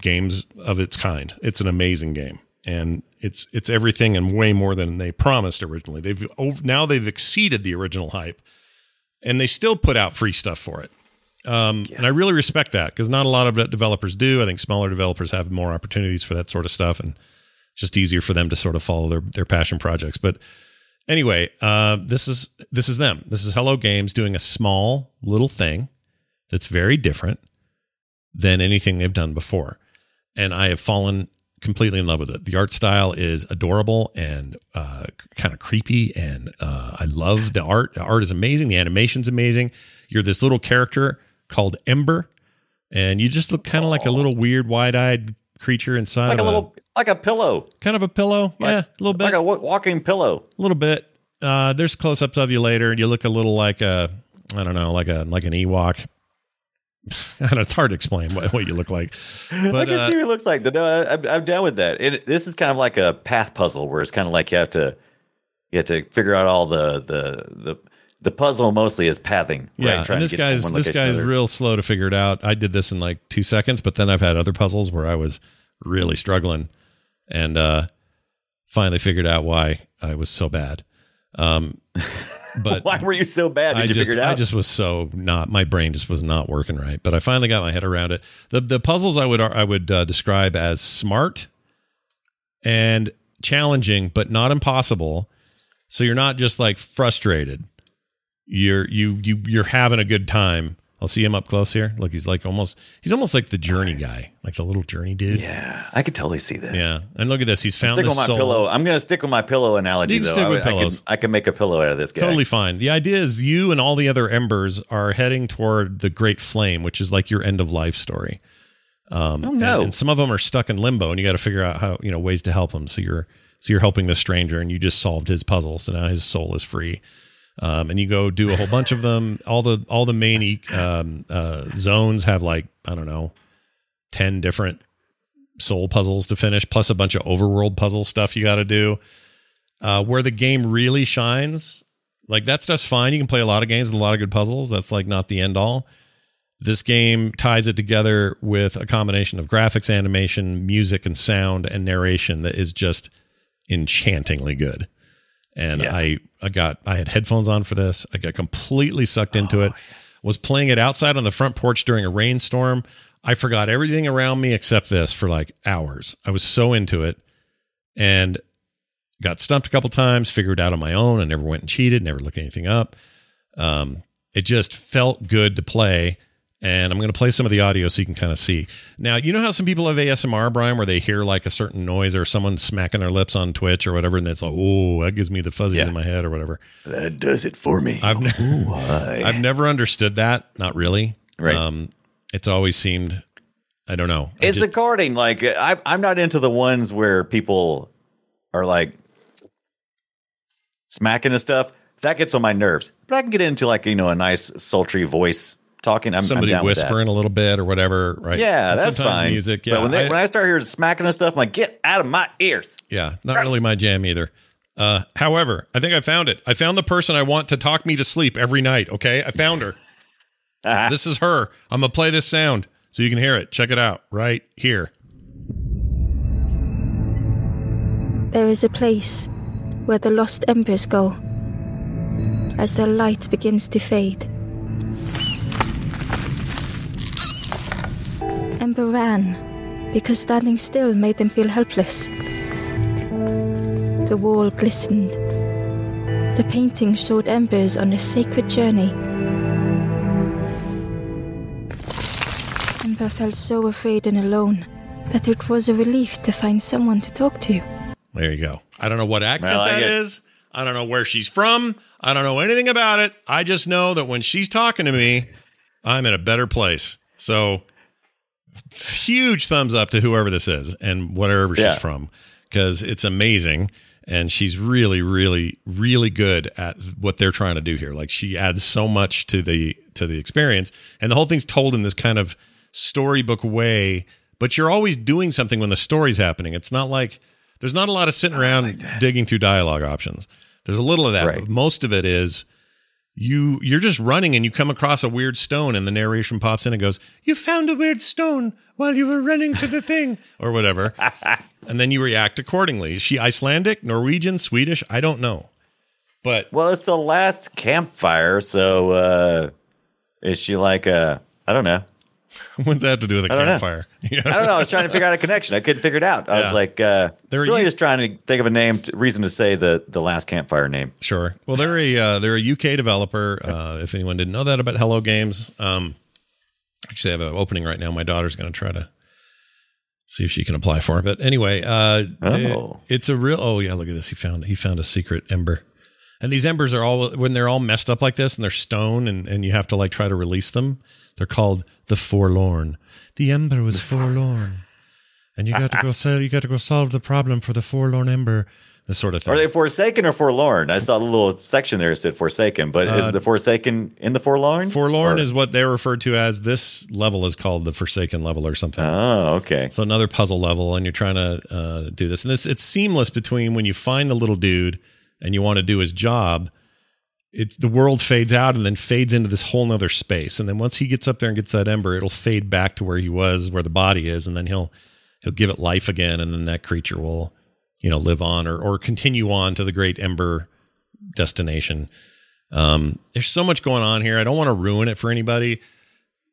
Speaker 2: games of its kind. It's an amazing game, and it's it's everything and way more than they promised originally. They've over, now they've exceeded the original hype, and they still put out free stuff for it. Um, And I really respect that because not a lot of developers do. I think smaller developers have more opportunities for that sort of stuff, and it's just easier for them to sort of follow their their passion projects. But anyway, uh, this is this is them. This is Hello Games doing a small little thing that's very different than anything they've done before, and I have fallen completely in love with it. The art style is adorable and uh, kind of creepy, and uh, I love the art. The art is amazing. The animation's amazing. You're this little character called Ember, and you just look kind of like a little weird, wide-eyed creature inside
Speaker 3: like a little, like a pillow,
Speaker 2: kind of a pillow. yeah, a little bit
Speaker 3: like a walking pillow.
Speaker 2: a little bit. Uh, there's close-ups of you later, and you look a little like a, I don't know, like a like an Ewok. (laughs) I it's hard to explain what, what you look like, (laughs)
Speaker 3: I
Speaker 2: but
Speaker 3: can
Speaker 2: uh,
Speaker 3: see what it looks like. No, I- I'm, I'm down with that. It, this is kind of like a path puzzle, where it's kind of like you have to, you have to figure out all the the the the puzzle. Mostly is pathing.
Speaker 2: yeah.
Speaker 3: right?
Speaker 2: And this guy's this guy's real slow to figure it out. I did this in like two seconds, but then I've had other puzzles where I was really struggling, and uh, finally figured out why I was so bad. Um, (laughs) (laughs) But
Speaker 3: Why were you so bad? Did
Speaker 2: I
Speaker 3: you
Speaker 2: just,
Speaker 3: figure it out?
Speaker 2: I just was so not. My brain just was not working right. But I finally got my head around it. The the puzzles I would I would uh, describe as smart and challenging, but not impossible. So you're not just like frustrated. You're you you you're having a good time. I'll see him up close here. Look, he's like almost he's almost like the journey guy, like the little journey dude.
Speaker 3: yeah, I could totally see that.
Speaker 2: Yeah. And look at this. He's found
Speaker 3: Stick
Speaker 2: this
Speaker 3: with my
Speaker 2: soul.
Speaker 3: pillow. I'm going to stick with my pillow analogy.
Speaker 2: You
Speaker 3: though.
Speaker 2: stick
Speaker 3: I,
Speaker 2: with
Speaker 3: I can-
Speaker 2: pillows.
Speaker 3: I can make a pillow out of this guy.
Speaker 2: Totally fine. The idea is you and all the other embers are heading toward the Great Flame, which is like your end of life story. Um,
Speaker 3: Oh, no.
Speaker 2: and, and some of them are stuck in limbo, and you got to figure out how you know ways to help them. So you're so you're helping the stranger, and you just solved his puzzle. So now his soul is free. Um, and you go do a whole bunch of them. All the all the main um, uh, zones have like I don't know, ten different soul puzzles to finish, plus a bunch of overworld puzzle stuff you got to do. Uh, where the game really shines, like that stuff's fine. You can play a lot of games with a lot of good puzzles. That's like not the end all. This game ties it together with a combination of graphics, animation, music, and sound and narration that is just enchantingly good. And I, I got, I had headphones on for this. I got completely sucked into it. Was playing it outside on the front porch during a rainstorm. I forgot everything around me except this for like hours. I was so into it and got stumped a couple times, figured it out on my own. I never went and cheated, never looked anything up. Um, it just felt good to play. And I'm going to play some of the audio so you can kind of see. Now, you know how some people have ASMR, Brian, where they hear like a certain noise or someone smacking their lips on Twitch or whatever, and it's like, oh, that gives me the fuzzies
Speaker 3: Yeah.
Speaker 2: in my head or whatever.
Speaker 3: That does it for me.
Speaker 2: I've ne-? (laughs) I've never understood that. Not really.
Speaker 3: Right.
Speaker 2: Um, it's always seemed, I don't know. I
Speaker 3: It's
Speaker 2: just-
Speaker 3: according. Like I, I'm not into the ones where people are like smacking and stuff. That gets on my nerves. But I can get into like you know a nice sultry voice talking. I'm I'm
Speaker 2: somebody
Speaker 3: down with that.
Speaker 2: whispering a little bit or whatever, right?
Speaker 3: Yeah,
Speaker 2: And
Speaker 3: that's
Speaker 2: sometimes
Speaker 3: fine.
Speaker 2: Music, yeah.
Speaker 3: But when, they,
Speaker 2: I-
Speaker 3: when I start hearing smacking and stuff, I'm like, get out of my ears.
Speaker 2: Yeah, not really my jam either. Uh, however, I think I found it. I found the person I want to talk me to sleep every night. Okay, I found her. this is her. I'm gonna play this sound so you can hear it. Check it out right here.
Speaker 6: There is a place where the lost embers go as their light begins to fade. Ember ran because standing still made them feel helpless. The wall glistened. The painting showed embers on a sacred journey. Ember felt so afraid and alone that it was a relief to find someone to talk to.
Speaker 2: There you go. I don't know what accent
Speaker 3: I like
Speaker 2: that
Speaker 3: it.
Speaker 2: is. I don't know where she's from. I don't know anything about it. I just know that when she's talking to me, I'm in a better place. So, huge thumbs up to whoever this is and whatever
Speaker 3: Yeah.
Speaker 2: she's from because it's amazing. And she's really, really, really good at what they're trying to do here. Like she adds so much to the to the experience, and the whole thing's told in this kind of storybook way. But you're always doing something when the story's happening. It's not like there's not a lot of sitting around digging through dialogue options. There's a little of that,
Speaker 3: Right.
Speaker 2: but most of it is you you're just running and you come across a weird stone and the narration pops in and goes, "You found a weird stone while you were running to the (laughs) thing," or whatever, and then you react accordingly. Is she Icelandic, Norwegian, Swedish? I don't know, but
Speaker 3: Well, it's the last campfire, so uh, is she like a? I don't know. (laughs)
Speaker 2: what's that have to do with a
Speaker 3: I don't know.
Speaker 2: campfire? (laughs)
Speaker 3: I don't know. I was trying to figure out a connection. I couldn't figure it out. I
Speaker 2: Yeah.
Speaker 3: was like, uh,
Speaker 2: They're
Speaker 3: really
Speaker 2: u-
Speaker 3: just trying to think of a name, to, reason to say the the last campfire name.
Speaker 2: Sure. Well, they're a uh, they're a UK developer. Uh, if anyone didn't know that about Hello Games, um, actually, I have an opening right now. My daughter's going to try to see if she can apply for it. But anyway, uh,
Speaker 3: Oh.
Speaker 2: it's a real. Oh yeah, look at this. He found he found a secret ember, and these embers are all when they're all messed up like this and they're stone, and and you have to like try to release them. They're called the forlorn. The ember was forlorn, and you got to go (laughs) sell. You got to go solve the problem for the forlorn ember. This sort of thing.
Speaker 3: Are they Forsaken or Forlorn? I saw a little section there that said Forsaken, but
Speaker 2: Uh,
Speaker 3: is the Forsaken in the Forlorn?
Speaker 2: Forlorn
Speaker 3: Or-
Speaker 2: is what they're referred to as. This level is called the Forsaken level or something.
Speaker 3: Oh, okay.
Speaker 2: so another puzzle level, and you're trying to uh, do this, and this it's seamless between when you find the little dude and you want to do his job. It the world fades out and then fades into this whole nother space, and then once he gets up there and gets that ember, it'll fade back to where he was, where the body is, and then he'll he'll give it life again, and then that creature will you know live on or or continue on to the great ember destination. Um, there's so much going on here. I don't want to ruin it for anybody.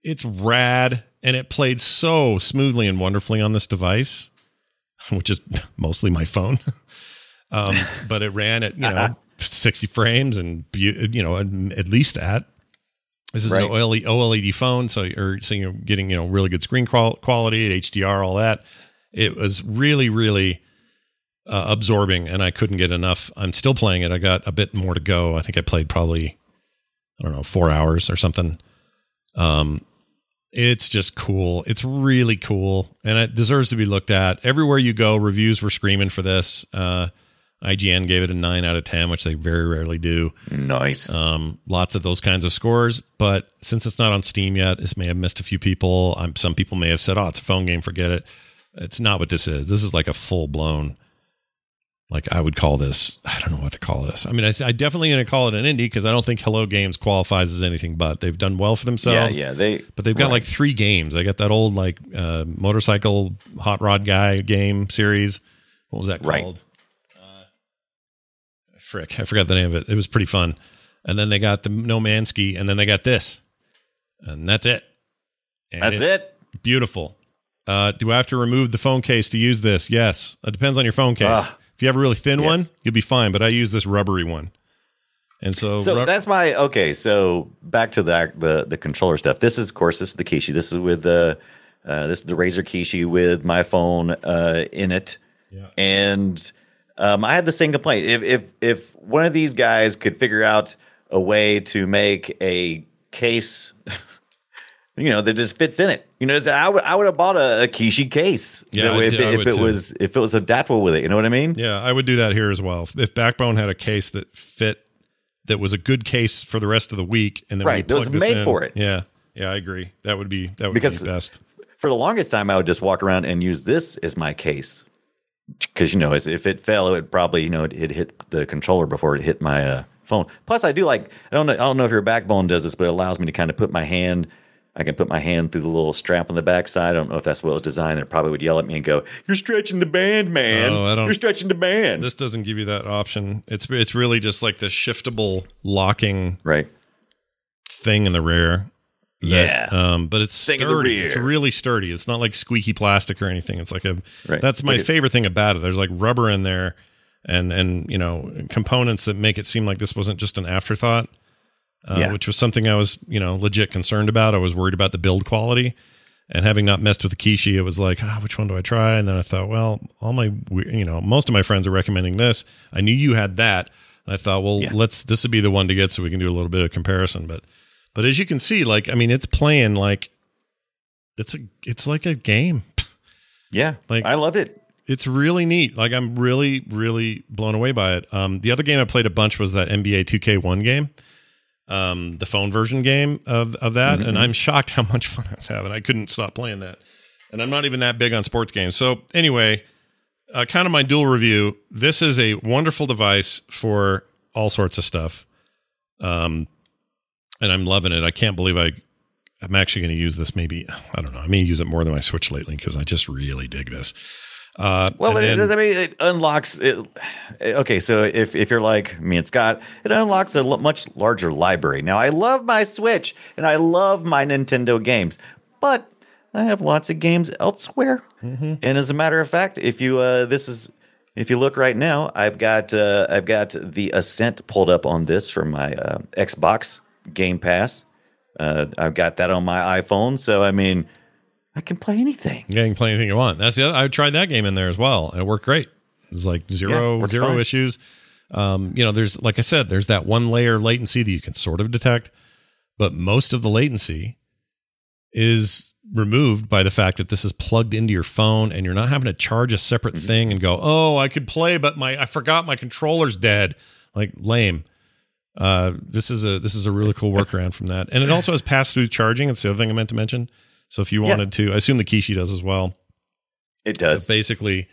Speaker 2: It's rad, and it played so smoothly and wonderfully on this device, (laughs) which is (laughs) mostly my phone. (laughs) um, but it ran at you know 60 frames and you know at least that. This is
Speaker 3: Right.
Speaker 2: an OLED, OLED phone, so or so you're getting you know really good screen quality, HDR, all that. It was really really uh, absorbing, and I couldn't get enough. I'm still playing it. I got a bit more to go. I think I played probably I don't know four hours or something. Um, it's just cool. It's really cool, and it deserves to be looked at. Everywhere you go, reviews were screaming for this. Uh, IGN gave it a nine out of ten, which they very rarely do.
Speaker 3: Nice.
Speaker 2: Um, lots of those kinds of scores, but since it's not on Steam yet, this may have missed a few people. Um, some people may have said, "Oh, it's a phone game, forget it." It's not what this is. This is like a full blown, like I would call this. I don't know what to call this. I mean, I, I definitely going to call it an indie because I don't think Hello Games qualifies as anything but. They've done well for themselves.
Speaker 3: yeah. Yeah they
Speaker 2: But they've got
Speaker 3: right.
Speaker 2: like three games. They got that old like uh, motorcycle hot rod guy game series. What was that called? Uh, frick, I forgot the name of it. It was pretty fun. And then they got the No Man's Sky, and then they got this, and that's it. And
Speaker 3: That's it.
Speaker 2: Beautiful. Uh, do I have to remove the phone case to use this? Yes. It depends on your phone case.
Speaker 3: Ah.
Speaker 2: if you have a really thin
Speaker 3: Yes.
Speaker 2: one, you'll be fine. But I use this rubbery one, and so,
Speaker 3: So that's my okay. So back to the the the controller stuff. This is, of course, this is the Kishi. This is with the uh, this is the Razer Kishi with my phone uh, in it,
Speaker 2: Yeah.
Speaker 3: and um, I had the same complaint. If if if one of these guys could figure out a way to make a case. (laughs) You know that just fits in it. You know, I would I would have bought a, a Kishi case. You
Speaker 2: Yeah,
Speaker 3: know,
Speaker 2: I
Speaker 3: if,
Speaker 2: did- I
Speaker 3: it- if it
Speaker 2: too.
Speaker 3: was if it was adaptable with it. You know what I mean?
Speaker 2: Yeah, I would do that here as well. If Backbone had a case that fit, that was a good case for the rest of the week, and then
Speaker 3: Right,
Speaker 2: we
Speaker 3: was
Speaker 2: this
Speaker 3: made
Speaker 2: in-
Speaker 3: for it.
Speaker 2: Yeah, yeah, I agree. That would be that would
Speaker 3: Because-
Speaker 2: be best.
Speaker 3: for the longest time, I would just walk around and use this as my case because you know, if it fell, it would probably you know it, it hit the controller before it hit my uh, phone. Plus, I do like I don't know I don't know if your backbone does this, but it allows me to kind of put my hand. I can put my hand through the little strap on the backside. I don't know if that's what it was designed. It probably would yell at me and go, "You're stretching the band, man.
Speaker 2: Oh, I don't-
Speaker 3: You're stretching the band."
Speaker 2: This doesn't give you that option. It's it's really just like the shiftable locking
Speaker 3: right.
Speaker 2: thing in the rear.
Speaker 3: Yeah.
Speaker 2: Um, but it's
Speaker 3: Thing
Speaker 2: sturdy. It's really sturdy. It's not like squeaky plastic or anything. It's like a.
Speaker 3: Right.
Speaker 2: That's my favorite thing about it. There's like rubber in there, and and you know components that make it seem like this wasn't just an afterthought. Uh,
Speaker 3: Yeah.
Speaker 2: Which was something I was you know legit concerned about. I was worried about the build quality, and having not messed with the Kishi, it was like, ah, which one do I try? And then I thought, well, all my you know most of my friends are recommending this. I knew you had that. And I thought, well,
Speaker 3: Yeah.
Speaker 2: let's this would be the one to get so we can do a little bit of comparison. But but as you can see, like I mean, it's playing like it's a it's like a game. (laughs)
Speaker 3: Yeah.
Speaker 2: Like-
Speaker 3: I loved it.
Speaker 2: It's really neat. Like I'm really really blown away by it. Um, the other game I played a bunch was that NBA 2K1 game, um, the phone version game of of that, and I'm shocked how much (laughs) fun I was having. I couldn't stop playing that, and I'm not even that big on sports games. So anyway, uh, kind of my dual review. This is a wonderful device for all sorts of stuff. Um, and I'm loving it. I can't believe I. I'm actually going to use this. Maybe I don't know. I may use it more than my Switch lately because I just really dig this. Uh,
Speaker 3: Well, it,
Speaker 2: then-
Speaker 3: I mean, it unlocks it. Okay, so if if you're like me and Scott, it unlocks a l- much larger library. Now, I love my Switch and I love my Nintendo games, but I have lots of games elsewhere.
Speaker 2: Mm-hmm.
Speaker 3: And as a matter of fact, if you uh, this is if you look right now, I've got uh, I've got the Ascent pulled up on this from my uh, Xbox Game Pass. Uh, I've got that on my iPhone, so I mean, I can play anything.
Speaker 2: Yeah, you can play anything you want. That's the other. I tried that game in there as well, and it worked great. It was like
Speaker 3: Yeah,
Speaker 2: zero
Speaker 3: works
Speaker 2: zero
Speaker 3: fine.
Speaker 2: issues. Um, you know, there's like I said, there's that one layer latency that you can sort of detect, but most of the latency is removed by the fact that this is plugged into your phone and you're not having to charge a separate
Speaker 3: Mm-hmm.
Speaker 2: thing and go, "Oh, I could play, but my I forgot my controller's dead." Like lame. Uh, this is a this is a really cool workaround from that, and it also has pass through charging. It's the other thing I meant to mention. So if you
Speaker 3: Yeah.
Speaker 2: wanted to, I assume the Kishi does as well.
Speaker 3: It does.
Speaker 2: Basically,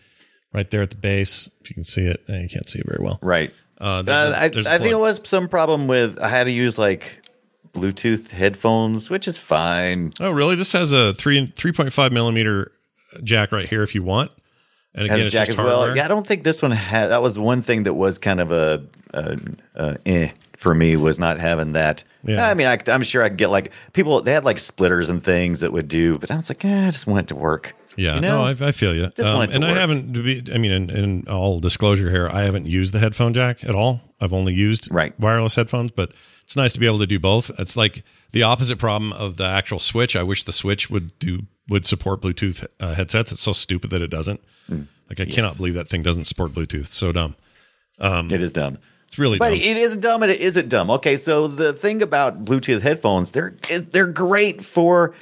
Speaker 2: right there at the base, if you can see it, eh, you can't see it very well.
Speaker 3: Right.
Speaker 2: Uh, there's
Speaker 3: Uh,
Speaker 2: a-
Speaker 3: I, I think it was some problem with I had to use like Bluetooth headphones, which is fine.
Speaker 2: Oh, really? This has a three three point five millimeter jack right here if you want. And again,
Speaker 3: Has a
Speaker 2: it's just
Speaker 3: as well. Yeah, I don't think this one had. That was one thing that was kind of a, a, a eh for me was not having that.
Speaker 2: Yeah.
Speaker 3: I mean, I, I'm sure I could get like people. They had like splitters and things that would do, but I was like, eh, I just want it to work.
Speaker 2: Yeah,
Speaker 3: You know?
Speaker 2: no, I, I feel you.
Speaker 3: Just want it to
Speaker 2: and I haven't, to be, I mean, in, in all disclosure here, I haven't used the headphone jack at all. I've only used
Speaker 3: Right.
Speaker 2: wireless headphones, but it's nice to be able to do both. It's like the opposite problem of the actual Switch. I wish the Switch would do would support Bluetooth uh, headsets. It's so stupid that it doesn't.
Speaker 3: Hmm.
Speaker 2: Like I cannot believe that thing doesn't support Bluetooth. It's so dumb.
Speaker 3: it is dumb.
Speaker 2: It's really
Speaker 3: But
Speaker 2: dumb.
Speaker 3: it isn't dumb and it isn't dumb. Okay, so the thing about Bluetooth headphones, they're they're great for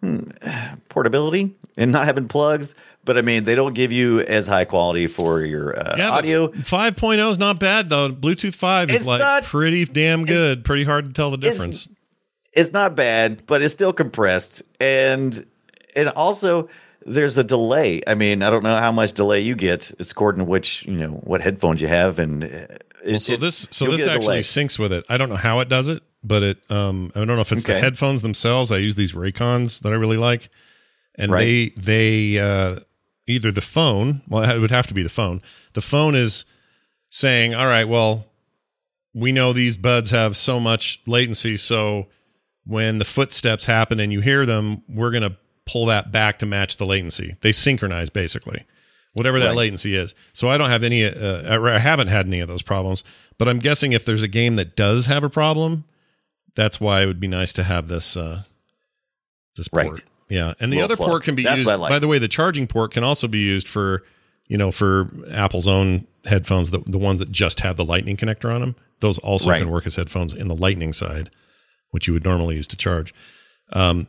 Speaker 3: hmm, (sighs) portability and not having plugs. But I mean, they don't give you as high quality for your uh,
Speaker 2: yeah,
Speaker 3: audio.
Speaker 2: but 5.0 is not bad though. Bluetooth 5 is
Speaker 3: It's
Speaker 2: like
Speaker 3: not-
Speaker 2: pretty damn good. Pretty hard to tell the difference.
Speaker 3: It's not bad, but it's still compressed, and and also there's a delay. I mean, I don't know how much delay you get. It's according to which you know what headphones you have, and uh, it,
Speaker 2: so this so this actually syncs with it. I don't know how it does it, but it um I don't know if it's the headphones themselves. I use these Raycons that I really like, and
Speaker 3: Right.
Speaker 2: they they uh either the phone. Well, it would have to be the phone. The phone is saying, "All right, well, we know these buds have so much latency, so when the footsteps happen and you hear them, we're going to pull that back to match the latency. They synchronize basically, whatever that
Speaker 3: Right.
Speaker 2: latency is. So I don't have any, uh, I haven't had any of those problems, but I'm guessing if there's a game that does have a problem, that's why it would be nice to have this, uh, this port.
Speaker 3: Right.
Speaker 2: Yeah. And the
Speaker 3: Little
Speaker 2: other
Speaker 3: plug.
Speaker 2: port can be
Speaker 3: That's
Speaker 2: used,
Speaker 3: like.
Speaker 2: by the way, the charging port can also be used for, you know, for Apple's own headphones, the, the ones that just have the lightning connector on them. Those also
Speaker 3: Right.
Speaker 2: can work as headphones in the lightning side, which you would normally use to charge. Um,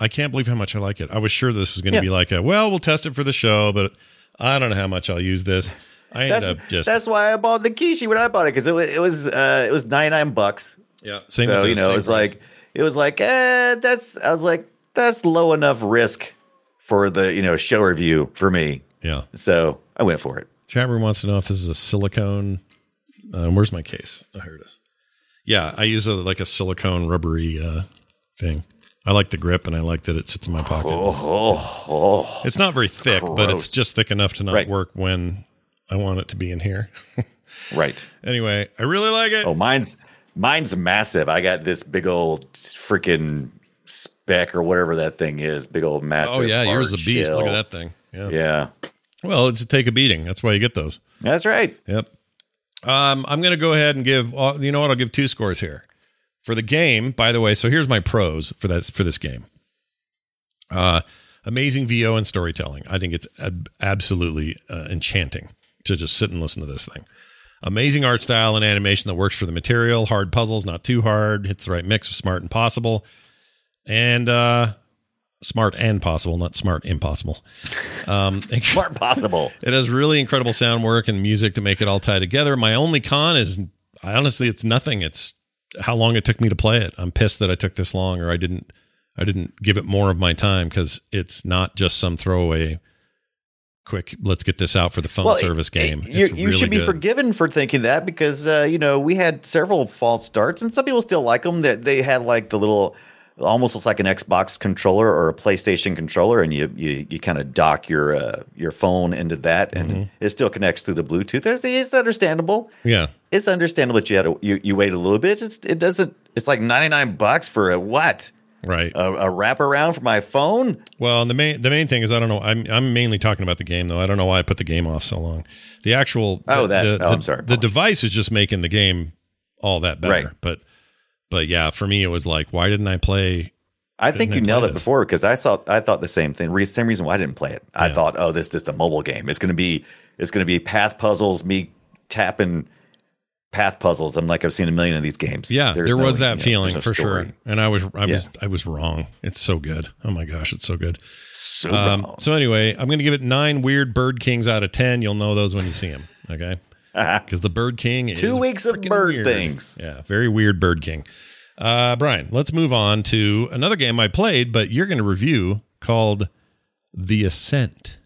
Speaker 2: I can't believe how much I like it. I was sure this was going to
Speaker 3: Yeah.
Speaker 2: be like a, well, we'll test it for the show, but I don't know how much I'll use this. I ended
Speaker 3: That's,
Speaker 2: up just
Speaker 3: that's why I bought the Kishi when I bought it because it was it was uh, it was ninety nine bucks.
Speaker 2: yeah, same
Speaker 3: so
Speaker 2: with
Speaker 3: you know, it was
Speaker 2: price.
Speaker 3: like it was like eh, that's I was like that's low enough risk for the you know show review for me.
Speaker 2: yeah.
Speaker 3: So I went for it.
Speaker 2: Chat room wants to know if this is a silicone. Uh, where's my case? Oh, here it is. Yeah, I use a like a silicone rubbery uh, thing. I like the grip and I like that it sits in my pocket.
Speaker 3: Oh, oh,
Speaker 2: It's not very thick, but it's just thick enough to not
Speaker 3: Right.
Speaker 2: work when I want it to be in here. (laughs)
Speaker 3: right.
Speaker 2: anyway, I really like it.
Speaker 3: Oh, mine's mine's massive. I got this big old freaking spec or whatever that thing is. Big old massive.
Speaker 2: Oh yeah, yours is a beast. Look at that thing. Yeah.
Speaker 3: Yeah,
Speaker 2: Well, it's a take a beating. That's why you get those.
Speaker 3: that's right.
Speaker 2: Yep. Um, I'm going to go ahead and give. Uh, you know what? I'll give two scores here for the game. By the way, so here's my pros for that for this game. Uh, amazing VO and storytelling. I think it's ab- absolutely uh, enchanting to just sit and listen to this thing. Amazing art style and animation that works for the material. Hard puzzles, not too hard. Hits the right mix of smart and possible, and uh, smart and possible, not smart impossible. Um, (laughs)
Speaker 3: Smart possible.
Speaker 2: it has really incredible sound work and music to make it all tie together. My only con is, I honestly, it's nothing. It's how long it took me to play it. I'm pissed that I took this long, or I didn't, I didn't give it more of my time because it's not just some throwaway, quick. Let's get this out for the phone
Speaker 3: Well,
Speaker 2: service game.
Speaker 3: You, you
Speaker 2: really
Speaker 3: should be
Speaker 2: good.
Speaker 3: forgiven for thinking that because uh, you know we had several false starts, and some people still like them. That they had like the little, almost looks like an Xbox controller or a PlayStation controller, and you you, you kind of dock your uh, your phone into that, and
Speaker 2: Mm-hmm.
Speaker 3: it still connects through the Bluetooth. It's, it's understandable.
Speaker 2: yeah.
Speaker 3: It's understandable that you had to, you you wait a little bit. It's, it doesn't. It's like ninety nine bucks for a what?
Speaker 2: Right.
Speaker 3: A, a wraparound for my phone?
Speaker 2: Well, and the main the main thing is I don't know. I'm I'm mainly talking about the game though. I don't know why I put the game off so long. The actual
Speaker 3: Oh,
Speaker 2: the,
Speaker 3: that-
Speaker 2: the,
Speaker 3: oh,
Speaker 2: the-
Speaker 3: I'm sorry.
Speaker 2: The device is just making the game all that better.
Speaker 3: Right.
Speaker 2: But but yeah, for me it was like, why didn't I play?
Speaker 3: I think you
Speaker 2: I
Speaker 3: nailed it
Speaker 2: this?
Speaker 3: before because I saw I thought the same thing. Re- Same reason why I didn't play it. I
Speaker 2: Yeah.
Speaker 3: thought, oh, this is just a mobile game. It's gonna be it's gonna be path puzzles, me tapping path puzzles. I'm like I've seen a million of these games.
Speaker 2: Yeah,
Speaker 3: There's
Speaker 2: there
Speaker 3: no,
Speaker 2: was
Speaker 3: you
Speaker 2: that
Speaker 3: know,
Speaker 2: feeling
Speaker 3: no
Speaker 2: for
Speaker 3: story.
Speaker 2: sure, and I was I was
Speaker 3: Yeah.
Speaker 2: I was wrong. It's so good. Oh my gosh, it's so good.
Speaker 3: So
Speaker 2: Um, so anyway, I'm going to give it nine weird bird kings out of ten. You'll know those when you see them. Okay. (laughs) Because the Bird King is
Speaker 3: Two weeks of bird
Speaker 2: weird.
Speaker 3: things.
Speaker 2: Yeah, very weird Bird King. Uh, Brian, let's move on to another game I played, but you're going to review called The Ascent.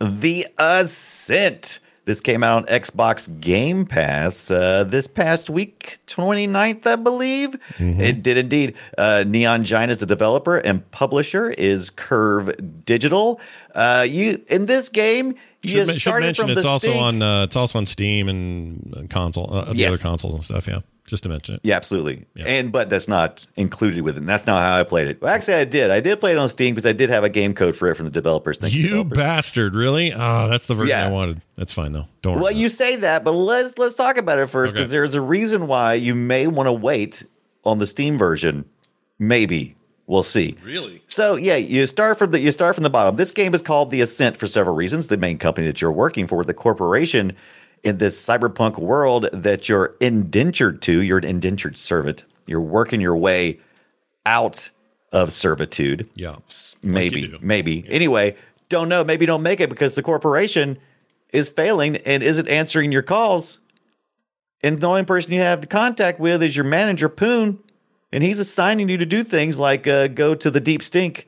Speaker 3: The Ascent. This came out on Xbox Game Pass uh, this past week, 29th, I believe.
Speaker 2: Mm-hmm.
Speaker 3: It did indeed. Uh, Neon Giant is the developer and publisher is Curve Digital. Uh, you in this game, you
Speaker 2: Should, should mention
Speaker 3: from
Speaker 2: it's also on uh, it's also on Steam and, and console, uh, the
Speaker 3: Yes.
Speaker 2: other consoles and stuff. Yeah. Just to mention it.
Speaker 3: Yeah, absolutely. And but that's not included with it. And that's not how I played it. Well, actually, I did. I did play it on Steam because I did have a game code for it from the developers. Thank
Speaker 2: You
Speaker 3: developers.
Speaker 2: bastard! Really? Oh, that's the version
Speaker 3: Yeah.
Speaker 2: I wanted. That's fine though. Don't.
Speaker 3: Well, you say that, but let's let's talk about it first because
Speaker 2: Okay.
Speaker 3: there's a reason why you may want to wait on the Steam version. Maybe we'll see.
Speaker 2: really?
Speaker 3: So yeah, you start from the you start from the bottom. This game is called The Ascent for several reasons. The main company that you're working for, the corporation in this cyberpunk world that you're indentured to, you're an indentured servant. You're working your way out of servitude.
Speaker 2: Yeah.
Speaker 3: Maybe,
Speaker 2: do.
Speaker 3: maybe. Anyway, don't know. Maybe don't make it because the corporation is failing and isn't answering your calls. And the only person you have to contact with is your manager, Poon, and he's assigning you to do things like uh, go to the deep stink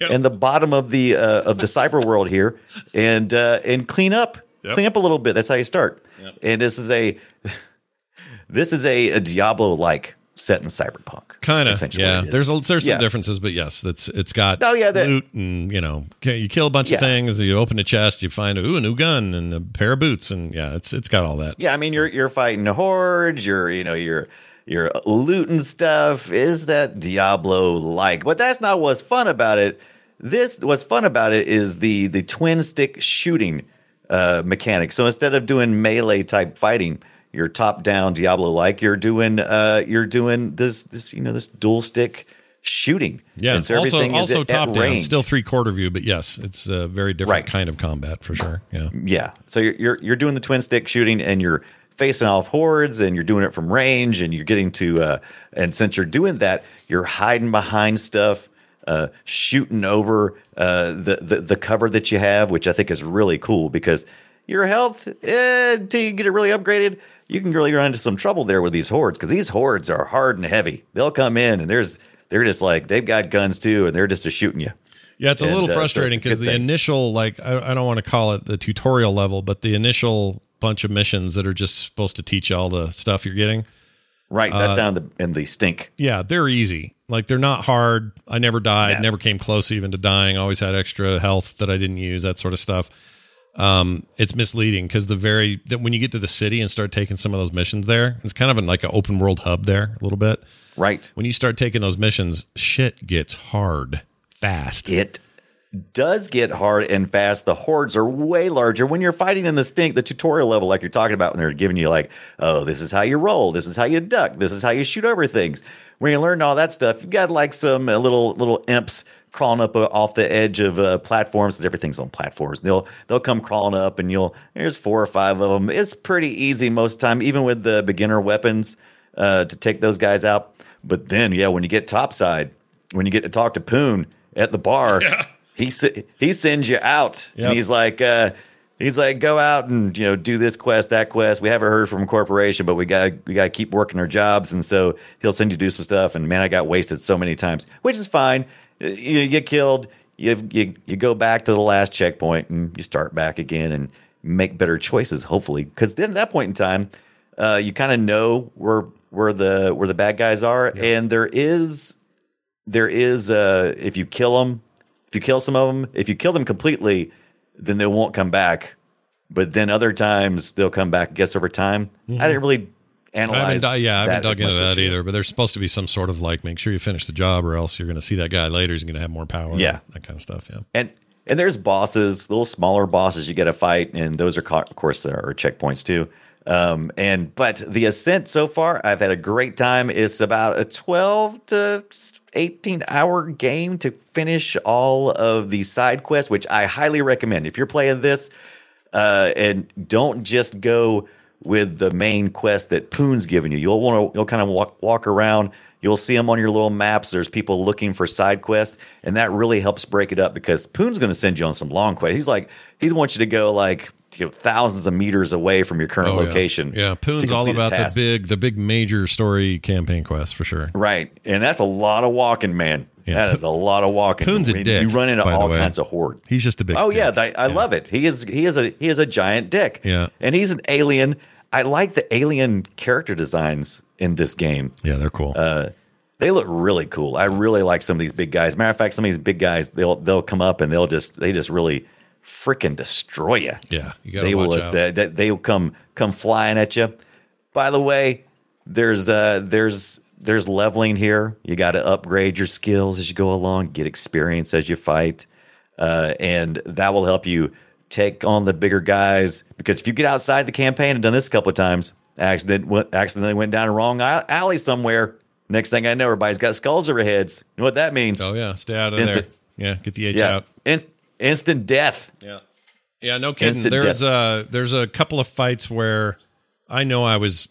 Speaker 2: Yep.
Speaker 3: and the bottom of the uh, of the cyber world here and uh, and clean up,
Speaker 2: Yep.
Speaker 3: clean up a little bit. That's how you start.
Speaker 2: Yep.
Speaker 3: And this is a (laughs) this is a, a Diablo like set in cyberpunk.
Speaker 2: Kind of. Yeah. There's a, there's some
Speaker 3: Yeah.
Speaker 2: differences, but yes, that's it's got
Speaker 3: Oh, yeah, that-
Speaker 2: loot and you know you kill a bunch
Speaker 3: Yeah.
Speaker 2: of things. You open a chest, you find ooh a new gun and a pair of boots, and yeah, it's it's got all that.
Speaker 3: Yeah, I mean you're you're fighting hordes, you're you know you're you're looting stuff. Is that Diablo like? But that's not what's fun about it. This what's fun about it is the the twin stick shooting uh, mechanic. So instead of doing melee type fighting, you're top down Diablo like. You're doing uh you're doing this this you know this dual stick shooting.
Speaker 2: Yeah.
Speaker 3: So
Speaker 2: also also
Speaker 3: at- at
Speaker 2: top down,
Speaker 3: range.
Speaker 2: still three quarter view, but yes, it's a very different
Speaker 3: Right.
Speaker 2: kind of combat for sure. Yeah.
Speaker 3: Yeah. So you're, you're you're doing the twin stick shooting, and you're facing off hordes, and you're doing it from range, and you're getting to. Uh, and since you're doing that, you're hiding behind stuff, uh, shooting over uh, the, the the cover that you have, which I think is really cool because your health eh, until you get it really upgraded, you can really run into some trouble there with these hordes because these hordes are hard and heavy. They'll come in, and there's they're just like they've got guns too, and they're just a shooting you.
Speaker 2: Yeah, it's a
Speaker 3: And,
Speaker 2: little
Speaker 3: uh,
Speaker 2: frustrating because the
Speaker 3: thing.
Speaker 2: initial, like, I, I don't want to call it the tutorial level, but the initial bunch of missions that are just supposed to teach you all the stuff you're getting.
Speaker 3: Right. That's
Speaker 2: Uh,
Speaker 3: down the, in the stink.
Speaker 2: Yeah, they're easy. Like, they're not hard. I never died,
Speaker 3: Yeah.
Speaker 2: never came close even to dying. Always had extra health that I didn't use, that sort of stuff. Um, it's misleading because the very that when you get to the city and start taking some of those missions there, it's kind of an, like an open world hub there a little bit.
Speaker 3: Right.
Speaker 2: When you start taking those missions, shit gets hard fast.
Speaker 3: it does get hard and fast. The hordes are way larger. When you're fighting in the stink, the tutorial level, like you're talking about, when they're giving you like, oh, this is how you roll, this is how you duck, this is how you shoot over things. When you learn all that stuff, you've got like some uh, little little imps crawling up uh, off the edge of uh, platforms. 'cause everything's on platforms. They'll they'll come crawling up, and you'll there's four or five of them. It's pretty easy most of the time, even with the beginner weapons, uh, to take those guys out. But then, yeah, when you get topside, when you get to talk to Poon at the bar, (laughs) he he sends you out,
Speaker 2: Yep.
Speaker 3: and he's like, uh, he's like, go out and you know do this quest, that quest. We haven't heard from corporation, but we got we got to keep working our jobs, and so he'll send you to do some stuff. And man, I got wasted so many times, which is fine. Uh, You get killed, you you you go back to the last checkpoint, and you start back again, and make better choices, hopefully, because then at that point in time, uh, you kind of know where where the where the bad guys are, and there is there is uh if you kill them if you kill some of them if you kill them completely then they won't come back but then other times they'll come back I guess over time i didn't really
Speaker 2: I haven't,
Speaker 3: analyze
Speaker 2: yeah, I haven't dug into that either. But there's supposed to be some sort of like, make sure you finish the job, or else you're going to see that guy later. He's going to have more power.
Speaker 3: Yeah.
Speaker 2: that kind of stuff. Yeah,
Speaker 3: and and there's bosses little smaller bosses you get a fight and those are co- of course there are checkpoints too um and but the ascent so far i've had a great time it's about a 12 to 18 hour game to finish all of the side quests which i highly recommend if you're playing this uh and don't just go with the main quest that Poon's giving you. You'll want to you'll kind of walk walk around. You'll see them on your little maps. There's people looking for side quests, and that really helps break it up because Poon's going to send you on some long quests. He's like he wants you to go like you know, thousands of meters away from your current
Speaker 2: Oh,
Speaker 3: location.
Speaker 2: Yeah,
Speaker 3: to
Speaker 2: Poon's all about the big, the big major story campaign quest for sure.
Speaker 3: Right, and that's a lot of walking, man.
Speaker 2: Yeah.
Speaker 3: That is a lot of walking.
Speaker 2: Poon's a
Speaker 3: I mean,
Speaker 2: dick,
Speaker 3: You run into all kinds of horde.
Speaker 2: He's just a big.
Speaker 3: Oh yeah,
Speaker 2: dick.
Speaker 3: I, I love it. He is he is a he is a giant dick.
Speaker 2: Yeah.
Speaker 3: and he's an alien. I like the alien character designs in this game.
Speaker 2: yeah, they're cool.
Speaker 3: Uh, they look really cool. I really like some of these big guys. Matter of fact, some of these big guys they'll they'll come up and they'll just they just really freaking destroy you.
Speaker 2: yeah, you
Speaker 3: They will
Speaker 2: out.
Speaker 3: they, they, they'll come come flying at you. By the way, there's uh there's there's leveling here. You got to upgrade your skills as you go along, get experience as you fight, uh, and that will help you take on the bigger guys. Because if you get outside the campaign and done this a couple of times, accident went, accidentally went down a wrong alley somewhere. Next thing I know, everybody's got skulls over heads. You know what that means?
Speaker 2: Oh yeah, stay out of
Speaker 3: Instant-
Speaker 2: there. Yeah, get the H
Speaker 3: yeah,
Speaker 2: out.
Speaker 3: In- instant death.
Speaker 2: Yeah. Yeah, no kidding.
Speaker 3: Instant
Speaker 2: There's
Speaker 3: death.
Speaker 2: a there's a couple of fights where I know I was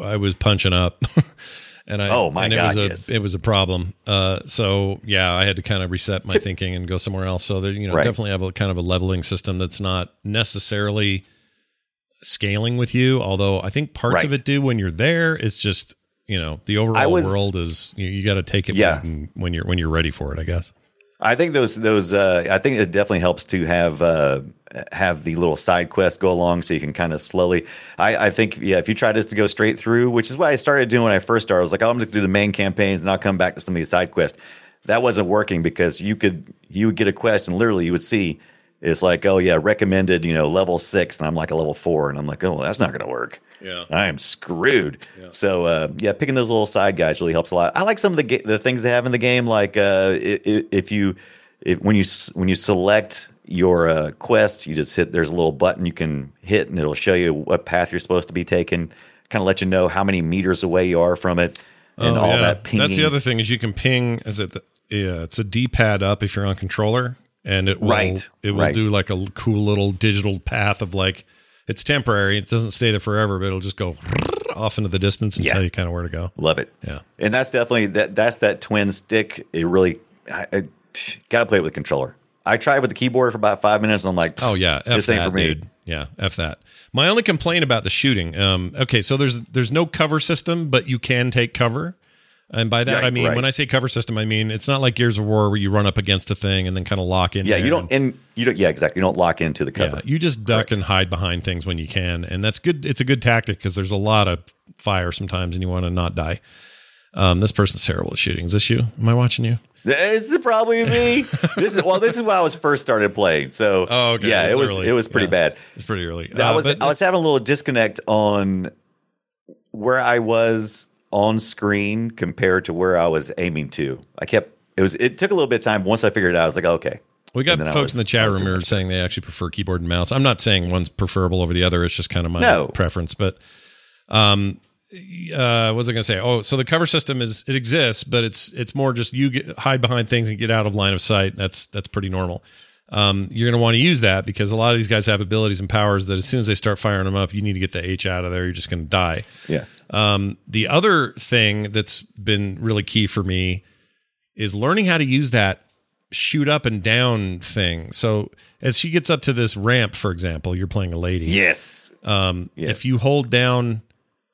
Speaker 2: I was punching up. (laughs) and I
Speaker 3: Oh, my
Speaker 2: and it
Speaker 3: God,
Speaker 2: was a
Speaker 3: yes.
Speaker 2: it was a problem. Uh so yeah, I had to kind of reset my thinking and go somewhere else. So there you know,
Speaker 3: Right.
Speaker 2: definitely have a kind of a leveling system that's not necessarily scaling with you, although I think parts of it do when you're there. It's just, you know, the overall
Speaker 3: was-
Speaker 2: world is you, you got to take it
Speaker 3: Yeah.
Speaker 2: when, when you're when you're ready for it, I guess.
Speaker 3: I think those those uh, I think it definitely helps to have uh, have the little side quest go along so you can kind of slowly. I, I think yeah, if you try this to go straight through, which is what I started doing when I first started, I was like, oh, I'm going to do the main campaigns and I'll come back to some of these side quests. That wasn't working because you could you would get a quest and literally you would see it's like oh yeah recommended you know level six and I'm like a level four and I'm like oh that's not going to work.
Speaker 2: Yeah.
Speaker 3: I am screwed. So uh, yeah, picking those little side guys really helps a lot. I like some of the ga- the things they have in the game, like uh, i- i- if you if, when you when you select your uh, quest, you just hit. There's a little button you can hit, and it'll show you what path you're supposed to be taking. Kind of let you know how many meters away you are from it, and all that pinging.
Speaker 2: Oh, That's the other thing is you can ping. Is it? The, yeah, it's a D-pad up if you're on controller, and it will
Speaker 3: Right,
Speaker 2: it will
Speaker 3: right.
Speaker 2: do like a cool little digital path of like it's temporary. It doesn't stay there forever, but it'll just go (laughs) off into the distance and
Speaker 3: Yeah.
Speaker 2: tell you kind of where to go.
Speaker 3: Love it.
Speaker 2: Yeah.
Speaker 3: and that's definitely that. That's that twin stick. It really, I, I gotta play it with controller. I tried with the keyboard for about five minutes, and I'm like,
Speaker 2: Oh yeah, F
Speaker 3: this ain't
Speaker 2: that,
Speaker 3: for me.
Speaker 2: dude. Yeah, f that. My only complaint about the shooting. Um, okay, so there's there's no cover system, but you can take cover. And by that
Speaker 3: Right,
Speaker 2: I mean
Speaker 3: right.
Speaker 2: when I say cover system, I mean it's not like Gears of War where you run up against a thing and then kind of lock in.
Speaker 3: Yeah, you don't, and you don't. Yeah, exactly. You don't lock into the cover.
Speaker 2: Yeah, you just duck and hide behind things when you can, and that's good. It's a good tactic because there's a lot of fire sometimes, and you want to not die. Um, this person's terrible at shooting. Is this you? Am I watching you?
Speaker 3: It's probably me. (laughs) this is well. This is when I was first started playing. So
Speaker 2: Oh, okay.
Speaker 3: yeah, it was
Speaker 2: early.
Speaker 3: it was pretty
Speaker 2: Yeah.
Speaker 3: bad.
Speaker 2: It's pretty early.
Speaker 3: I
Speaker 2: Uh,
Speaker 3: was
Speaker 2: but-
Speaker 3: I was having a little disconnect on where I was on screen compared to where I was aiming to. I kept it was it took a little bit of time. Once I figured it out, I was like, okay,
Speaker 2: we got
Speaker 3: and then I
Speaker 2: folks
Speaker 3: was-
Speaker 2: in the chat room who are saying they actually prefer keyboard and mouse. I'm not saying one's preferable over the other. It's just kind of my
Speaker 3: No.
Speaker 2: preference. But um, uh, what was I going to say? Oh, so the cover system is it exists, but it's it's more just you get, hide behind things and get out of line of sight. That's that's pretty normal. Um, you're going to want to use that because a lot of these guys have abilities and powers that as soon as they start firing them up, you need to get the H out of there. You're just going to die.
Speaker 3: yeah,
Speaker 2: Um, the other thing that's been really key for me is learning how to use that shoot up and down thing. So as she gets up to this ramp, for example, you're playing a lady.
Speaker 3: yes,
Speaker 2: Um,
Speaker 3: Yes.
Speaker 2: If you hold down,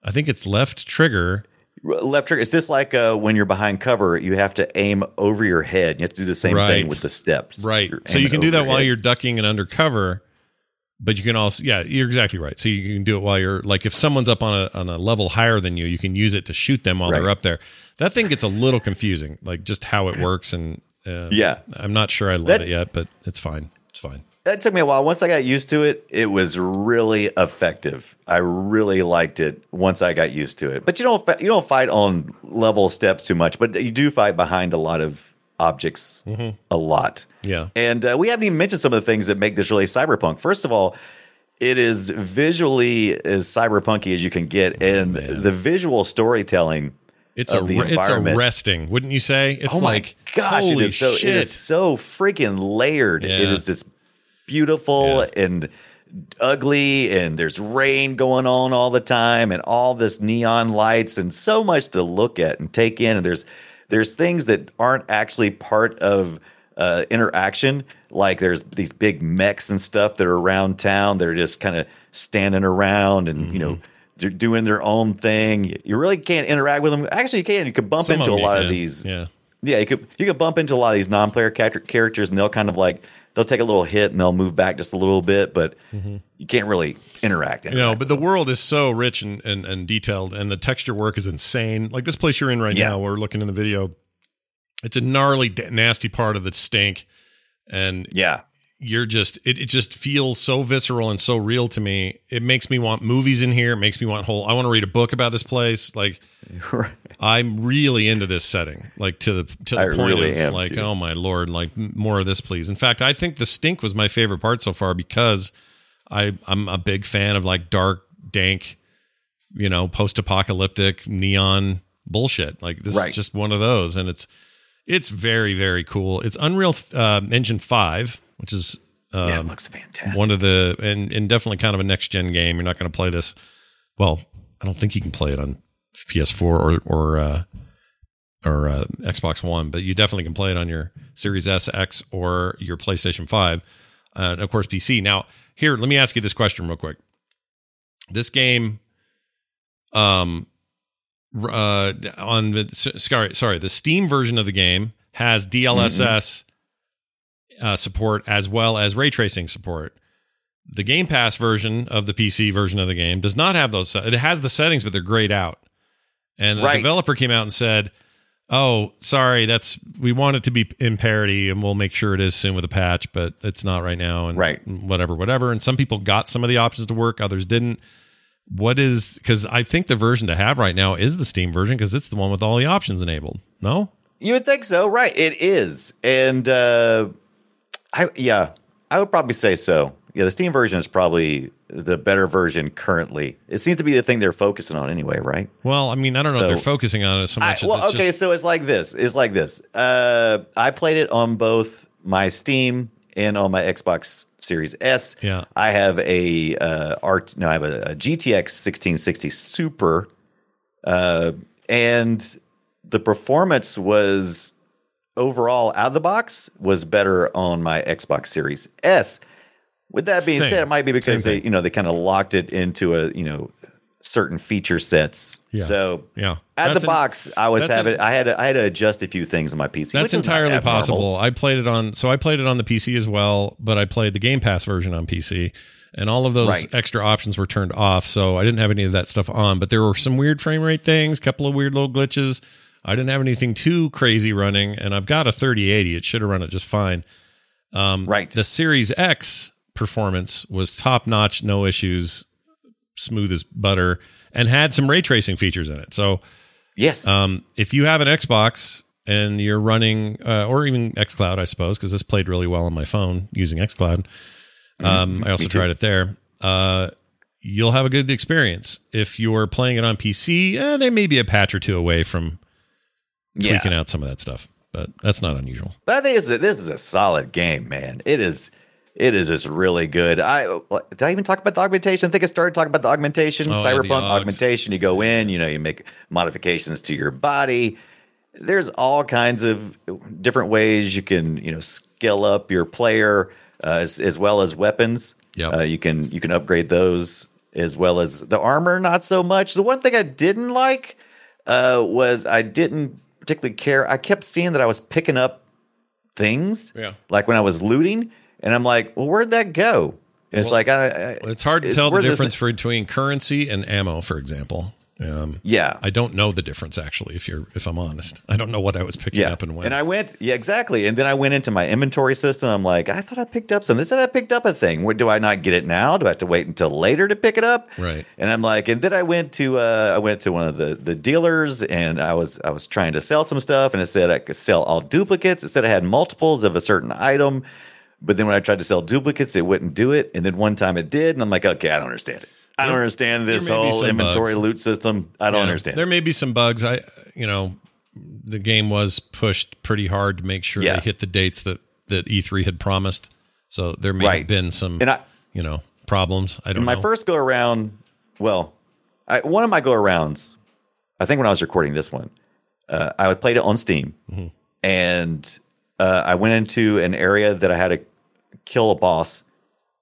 Speaker 2: I think it's left trigger.
Speaker 3: left trigger. Is this like uh, when you're behind cover, you have to aim over your head. You have to do the same
Speaker 2: Right.
Speaker 3: thing with the steps.
Speaker 2: Right.
Speaker 3: You're
Speaker 2: So you can do that while
Speaker 3: head.
Speaker 2: you're ducking and undercover, but you can also, yeah, you're exactly right. So you can do it while you're like, if someone's up on a, on a level higher than you, you can use it to shoot them while they're up there. That thing gets a little confusing, like just how it works. And uh,
Speaker 3: Yeah.
Speaker 2: I'm not sure I love
Speaker 3: That-
Speaker 2: it yet, but it's fine. It's fine.
Speaker 3: That took me a while. Once I got used to it, it was really effective. I really liked it once I got used to it. But you don't you don't fight on level steps too much, but you do fight behind a lot of objects a lot.
Speaker 2: Yeah.
Speaker 3: And uh, we haven't even mentioned some of the things that make this really cyberpunk. First of all, it is visually as cyberpunky as you can get, and the visual storytelling.
Speaker 2: It's a it's arresting, wouldn't you say? It's
Speaker 3: oh
Speaker 2: like
Speaker 3: gosh,
Speaker 2: holy
Speaker 3: it is so
Speaker 2: shit.
Speaker 3: it is so freaking layered. It
Speaker 2: Yeah.
Speaker 3: is this beautiful
Speaker 2: Yeah.
Speaker 3: and ugly, and there's rain going on all the time, and all this neon lights, and so much to look at and take in. And there's there's things that aren't actually part of uh, interaction. Like there's these big mechs and stuff that are around town. They're just kind of standing around, and you know.
Speaker 2: Mm-hmm.
Speaker 3: They're doing their own thing. You- really can't interact with them. Actually, you can. You could bump
Speaker 2: Some
Speaker 3: into a lot of these
Speaker 2: Yeah.
Speaker 3: yeah, you could you could bump into a lot of these non-player characters, and they'll kind of like they'll take a little hit and they'll move back just a little bit, but mm-hmm. you can't really interact.
Speaker 2: You know, but the world is so rich and, and, and detailed, and the texture work is insane. Like this place you're in right
Speaker 3: Yeah.
Speaker 2: now, we're looking in the video. It's a gnarly, nasty part of the stink, and
Speaker 3: yeah,
Speaker 2: you're just it, it just feels so visceral and so real to me. It makes me want movies in here. It makes me want whole. I want to read a book about this place. Like. (laughs) I'm really into this setting, like to the to the
Speaker 3: I
Speaker 2: point
Speaker 3: really
Speaker 2: of like,
Speaker 3: too.
Speaker 2: oh my lord, like more of this, please. In fact, I think the stink was my favorite part so far because I I'm a big fan of like dark, dank, you know, post apocalyptic neon bullshit. Like this
Speaker 3: Right.
Speaker 2: is just one of those, and it's it's very very cool. It's Unreal uh, Engine five, which is um,
Speaker 3: yeah, it looks fantastic.
Speaker 2: one of the and and definitely kind of a next gen game. You're not going to play this. Well, I don't think you can play it on PS4 or or uh, or uh, Xbox One, but you definitely can play it on your Series S, X, or your PlayStation Five, uh, and of course PC. Now, here, let me ask you this question real quick. This game, um, uh, on the sorry, sorry, the Steam version of the game has DLSS uh, support as well as ray tracing support. The Game Pass version of the PC version of the game does not have those. It has the settings, but they're grayed out. And the
Speaker 3: Right.
Speaker 2: developer came out and said, "Oh, sorry, that's we want it to be in parity, and we'll make sure it is soon with a patch, but it's not right now." And
Speaker 3: Right.
Speaker 2: whatever, whatever. And some people got some of the options to work, others didn't. What is because I think the version to have right now is the Steam version because it's the one with all the options enabled. No,
Speaker 3: You would think so, right? It is, and uh, I yeah, I would probably say so. Yeah, the Steam version is probably the better version currently. It seems to be the thing they're focusing on anyway, right?
Speaker 2: well, I mean, I don't know. if they're focusing on it so
Speaker 3: I,
Speaker 2: much as
Speaker 3: well, okay,
Speaker 2: just
Speaker 3: so it's like this. It's like this. Uh, I played it on both my Steam and on my Xbox Series S.
Speaker 2: Yeah.
Speaker 3: I have a uh, art. No, I have a, a GTX 1660 Super, uh, and the performance was overall out of the box was better on my Xbox Series S. With that being
Speaker 2: Same.
Speaker 3: said, it might be because
Speaker 2: Same
Speaker 3: they,
Speaker 2: thing.
Speaker 3: you know, they kind of locked it into a, you know, certain feature sets.
Speaker 2: Yeah.
Speaker 3: So
Speaker 2: yeah.
Speaker 3: at
Speaker 2: That's
Speaker 3: the
Speaker 2: an-
Speaker 3: box, I was having
Speaker 2: an-
Speaker 3: I had to, I had to adjust a few things on my PC.
Speaker 2: That's
Speaker 3: which is not
Speaker 2: entirely possible. I played it on, so I played it on the PC as well, but I played the Game Pass version on PC, and all of those
Speaker 3: Right.
Speaker 2: extra options were turned off. So I didn't have any of that stuff on. But there were some weird frame rate things, a couple of weird little glitches. I didn't have anything too crazy running, and I've got a 3080. It should have run it just fine. Um,
Speaker 3: Right.
Speaker 2: The Series X performance was top notch, no issues, smooth as butter, and had some ray tracing features in it. So
Speaker 3: Yes.
Speaker 2: um, if you have an Xbox and you're running, uh, or even XCloud, I suppose, because this played really well on my phone using XCloud. Um, I also tried it there. Uh, you'll have a good experience. If you're playing it on PC, eh, they may be a patch or two away from
Speaker 3: yeah.
Speaker 2: tweaking out some of that stuff, but that's not unusual.
Speaker 3: But I think this is a solid game, man. It is. It is just really good. I did I even talk about the augmentation? I think I started talking about the augmentation,
Speaker 2: Oh, yeah,
Speaker 3: cyberpunk
Speaker 2: augs.
Speaker 3: augmentation. You go in, you know, you make modifications to your body. There's all kinds of different ways you can, you know, scale up your player uh, as, as well as weapons.
Speaker 2: Yep.
Speaker 3: Uh, you can you can upgrade those as well as the armor. Not so much. The one thing I didn't like uh, was I didn't particularly care. I kept seeing that I was picking up things.
Speaker 2: Yeah.
Speaker 3: Like when I was looting, and I'm like, well, where'd that go? And it's
Speaker 2: Well,
Speaker 3: like, I, I,
Speaker 2: It's hard to tell the
Speaker 3: where's this-
Speaker 2: difference between currency and ammo, for example. Um,
Speaker 3: yeah.
Speaker 2: I don't know the difference actually. If you're, if I'm honest, I don't know what I was picking
Speaker 3: yeah.
Speaker 2: up and when.
Speaker 3: And I went, yeah, exactly. And then I went into my inventory system. I'm like, I thought I picked up something. They said I picked up a thing. What do I not get it now? Do I have to wait until later to pick it up?
Speaker 2: Right.
Speaker 3: And I'm like, and then I went to uh, I went to one of the the dealers and I was I was trying to sell some stuff and it said I could sell all duplicates. It said I had multiples of a certain item. But then when I tried to sell duplicates, it wouldn't do it. And then one time it did, and I'm like, okay, I don't understand it. I don't understand this
Speaker 2: there may be
Speaker 3: whole inventory
Speaker 2: bugs.
Speaker 3: loot system. I don't
Speaker 2: Yeah,
Speaker 3: understand.
Speaker 2: There may be some bugs. I, you know, the game was pushed pretty hard to make sure
Speaker 3: Yeah.
Speaker 2: they hit the dates that that E3 had promised. So there may have been some,
Speaker 3: And I,
Speaker 2: you know, problems. I don't
Speaker 3: in my
Speaker 2: know.
Speaker 3: first go around, well, I, one of my go arounds, I think when I was recording this one, uh, I played it on Steam,
Speaker 2: Mm-hmm.
Speaker 3: and uh, I went into an area that I had to kill a boss.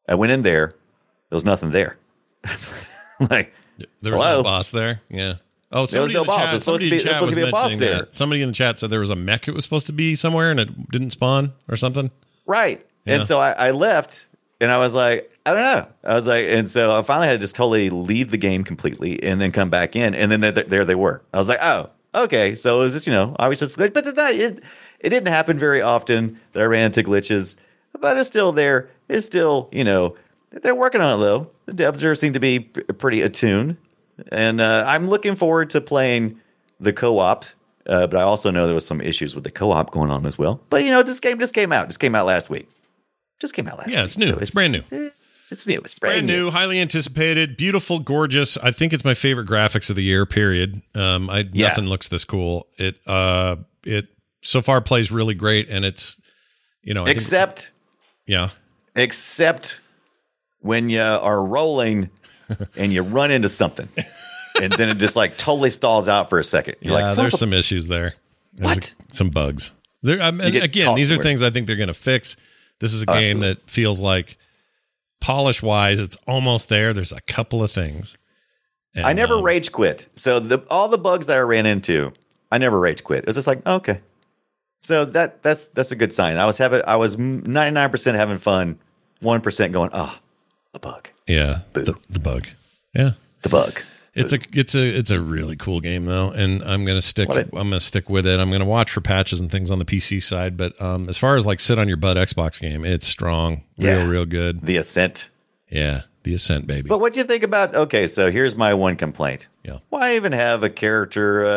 Speaker 3: I went in there, there was nothing there. (laughs) like,
Speaker 2: there was
Speaker 3: hello?
Speaker 2: no boss there. Yeah. Oh, there
Speaker 3: was
Speaker 2: somebody
Speaker 3: no
Speaker 2: in the
Speaker 3: boss.
Speaker 2: chat, somebody in
Speaker 3: be-
Speaker 2: chat was
Speaker 3: a boss
Speaker 2: mentioning
Speaker 3: there.
Speaker 2: that. Somebody in the chat said there was a mech it was supposed to be somewhere and it didn't spawn or something.
Speaker 3: Right.
Speaker 2: Yeah.
Speaker 3: And so I, I left and I was like, I don't know. I was like, and so I finally had to just totally leave the game completely and then come back in. And then there, there they were. I was like, oh, okay. So it was just, you know, obviously, but it's not, it, it didn't happen very often that I ran into glitches. but it's still there. It's still, you know, they're working on it though. The devs are seem to be p- pretty attuned, and uh, I'm looking forward to playing the co-op. Uh, but I also know there was some issues with the co-op going on as well. But you know, this game just came out. Just came out last week. Just came out last.
Speaker 2: Yeah,
Speaker 3: week.
Speaker 2: it's new.
Speaker 3: So
Speaker 2: It's brand new.
Speaker 3: It's, it's new. It's
Speaker 2: brand new, highly anticipated, beautiful, gorgeous. I think it's my favorite graphics of the year. Period. Um, I
Speaker 3: Yeah.
Speaker 2: nothing looks this cool. It uh, it so far plays really great, and it's you know, I think-
Speaker 3: Except,
Speaker 2: yeah,
Speaker 3: except when you are rolling (laughs) and you run into something, and then it just like totally stalls out for a second. You're
Speaker 2: yeah.
Speaker 3: like,
Speaker 2: there's
Speaker 3: "Son
Speaker 2: some issues there. There's
Speaker 3: What?
Speaker 2: a- some bugs. There, I mean, again, these are things I think they're going to fix. This is a
Speaker 3: Oh,
Speaker 2: game
Speaker 3: absolutely.
Speaker 2: that feels like polish wise, it's almost there. There's a couple of things.
Speaker 3: of- I never
Speaker 2: um,
Speaker 3: rage quit. So the all the bugs that I ran into, I never rage quit. It was just like, okay. So that that's that's a good sign. I was having I was 99% having fun, 1% going, oh, a bug.
Speaker 2: Yeah, the, the bug. Yeah,
Speaker 3: The bug.
Speaker 2: It's a it's a it's a really cool game though, and I'm gonna stick I'm gonna stick with it. I'm gonna watch for patches and things on the PC side, but um, as far as like sit on your butt Xbox game, it's strong, real
Speaker 3: Yeah.
Speaker 2: real good.
Speaker 3: The Ascent.
Speaker 2: Yeah, the Ascent baby.
Speaker 3: But what do you think about? Okay, so here's my one complaint.
Speaker 2: Yeah.
Speaker 3: Why even have a character uh,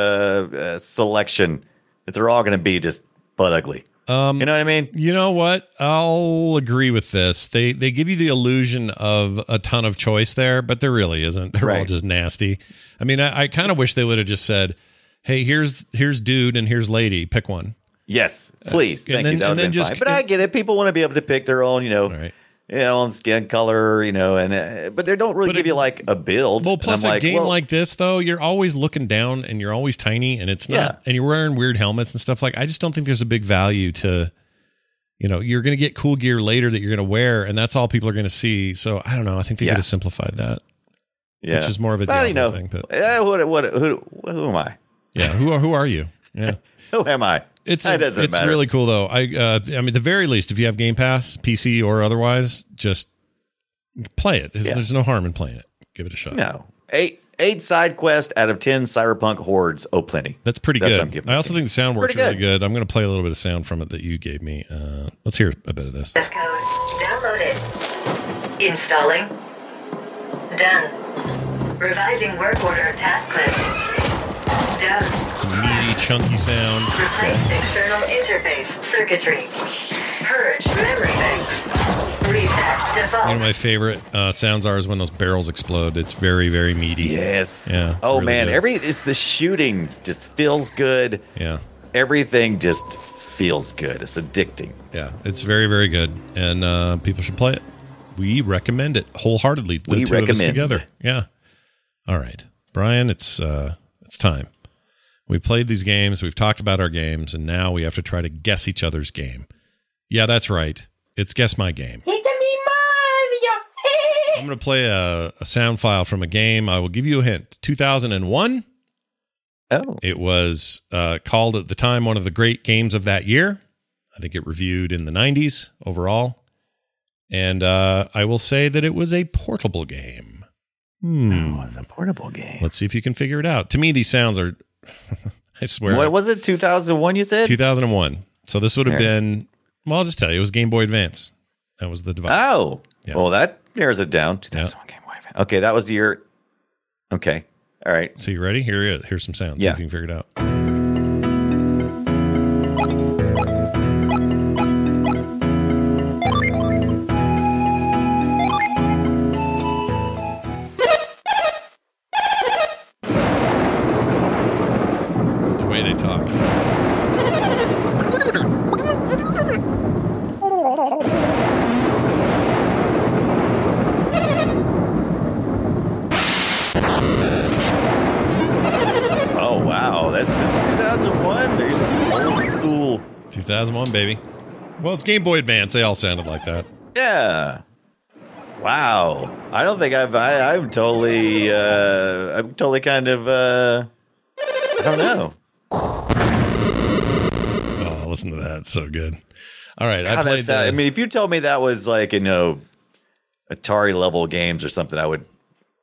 Speaker 3: uh, selection if they're all going to be just butt ugly?
Speaker 2: Um,
Speaker 3: You know what I mean?
Speaker 2: You know what? I'll agree with this. They they give you the illusion of a ton of choice there, but there really isn't. (laughs) They're all just nasty. I mean, I, I kind of wish they would have just said, "Hey, here's here's dude and here's lady. Pick one."
Speaker 3: Yes, please.
Speaker 2: and
Speaker 3: Thank
Speaker 2: then-
Speaker 3: you. That
Speaker 2: and then just-
Speaker 3: fine. But I get it. People want to be able to pick their own, you know,
Speaker 2: right.
Speaker 3: You know, own skin color, you know, and uh, but they don't really
Speaker 2: But
Speaker 3: give
Speaker 2: it-
Speaker 3: you like a build.
Speaker 2: Well, plus a
Speaker 3: like,
Speaker 2: game
Speaker 3: well,
Speaker 2: like this, though, you're always looking down and you're always tiny, and it's not,
Speaker 3: Yeah.
Speaker 2: and you're wearing weird helmets and stuff like. I just don't think there's a big value to, you know, you're going to get cool gear later that you're going to wear, and that's all people are going to see. So I don't know. I think they
Speaker 3: Yeah.
Speaker 2: could have simplified that.
Speaker 3: yeah.
Speaker 2: which is more of a
Speaker 3: Well, you know,
Speaker 2: thing, but-
Speaker 3: eh, what, what, who, who am I?
Speaker 2: Yeah. Who are who are you? Yeah. (laughs)
Speaker 3: Who am I?
Speaker 2: It's a,
Speaker 3: doesn't
Speaker 2: it's
Speaker 3: matter.
Speaker 2: really cool though. I uh, I mean, at the very least, if you have Game Pass, PC or otherwise, just play it. There's,
Speaker 3: Yeah.
Speaker 2: there's no harm in playing it. Give it a shot.
Speaker 3: no eight eight side quests out of ten cyberpunk hordes. Oh, plenty.
Speaker 2: That's pretty
Speaker 3: That's what I'm
Speaker 2: good.
Speaker 3: giving
Speaker 2: I also
Speaker 3: game.
Speaker 2: think the sound works
Speaker 3: Pretty
Speaker 2: really
Speaker 3: good.
Speaker 2: good. I'm going to play a little bit of sound from it that you gave me. Uh, let's hear a bit of this.
Speaker 7: Code downloaded. Installing. Done. Revising work order task list. Done.
Speaker 2: Some meaty, chunky sounds.
Speaker 7: Replace external interface circuitry. Purge memory banks. Reset default.
Speaker 2: One of my favorite uh, sounds are is when those barrels explode. It's very, very meaty.
Speaker 3: Yes.
Speaker 2: Yeah,
Speaker 3: Oh
Speaker 2: really
Speaker 3: man,
Speaker 2: good.
Speaker 3: every it's the shooting just feels good.
Speaker 2: Yeah.
Speaker 3: Everything just feels good. It's addicting.
Speaker 2: Yeah, it's very, very good, and uh, people should play it. We recommend it wholeheartedly. The
Speaker 3: We
Speaker 2: two of us
Speaker 3: recommend.
Speaker 2: together. Yeah. All right, Brian. It's uh, it's time. We played these games. We've talked about our games, and now we have to try to guess each other's game. Yeah, that's right. It's guess my game.
Speaker 8: It's me, Mario. (laughs)
Speaker 2: I'm going to play a, a sound file from a game. I will give you a hint. 2001.
Speaker 3: Oh.
Speaker 2: It was uh, called at the time one of the great games of that year. I think it reviewed in the 90s overall. And uh, I will say that it was a portable game. Hmm.
Speaker 3: Oh, it's a portable game.
Speaker 2: Let's see if you can figure it out. To me, these sounds are, (laughs) I swear,
Speaker 3: What was it? 2001 you said?
Speaker 2: 2001. So this would have been, well, I'll just tell you, it was Game Boy Advance. That was the device.
Speaker 3: Oh.
Speaker 2: Yeah.
Speaker 3: Well, that narrows it down. 2001 Game Boy Advance. Okay, that was the year. Okay. All right.
Speaker 2: So you ready? Here, here's some sounds. See
Speaker 3: Yeah.
Speaker 2: if you can figure it out. Game Boy Advance. They all sounded like that.
Speaker 3: Yeah. Wow. I don't think I've. I, I'm totally. Uh, I'm totally kind of. Uh, I don't know.
Speaker 2: Oh, listen to that. It's so good. All right. I played
Speaker 3: that- I mean, if you told me that was like you know, Atari level games or something, I would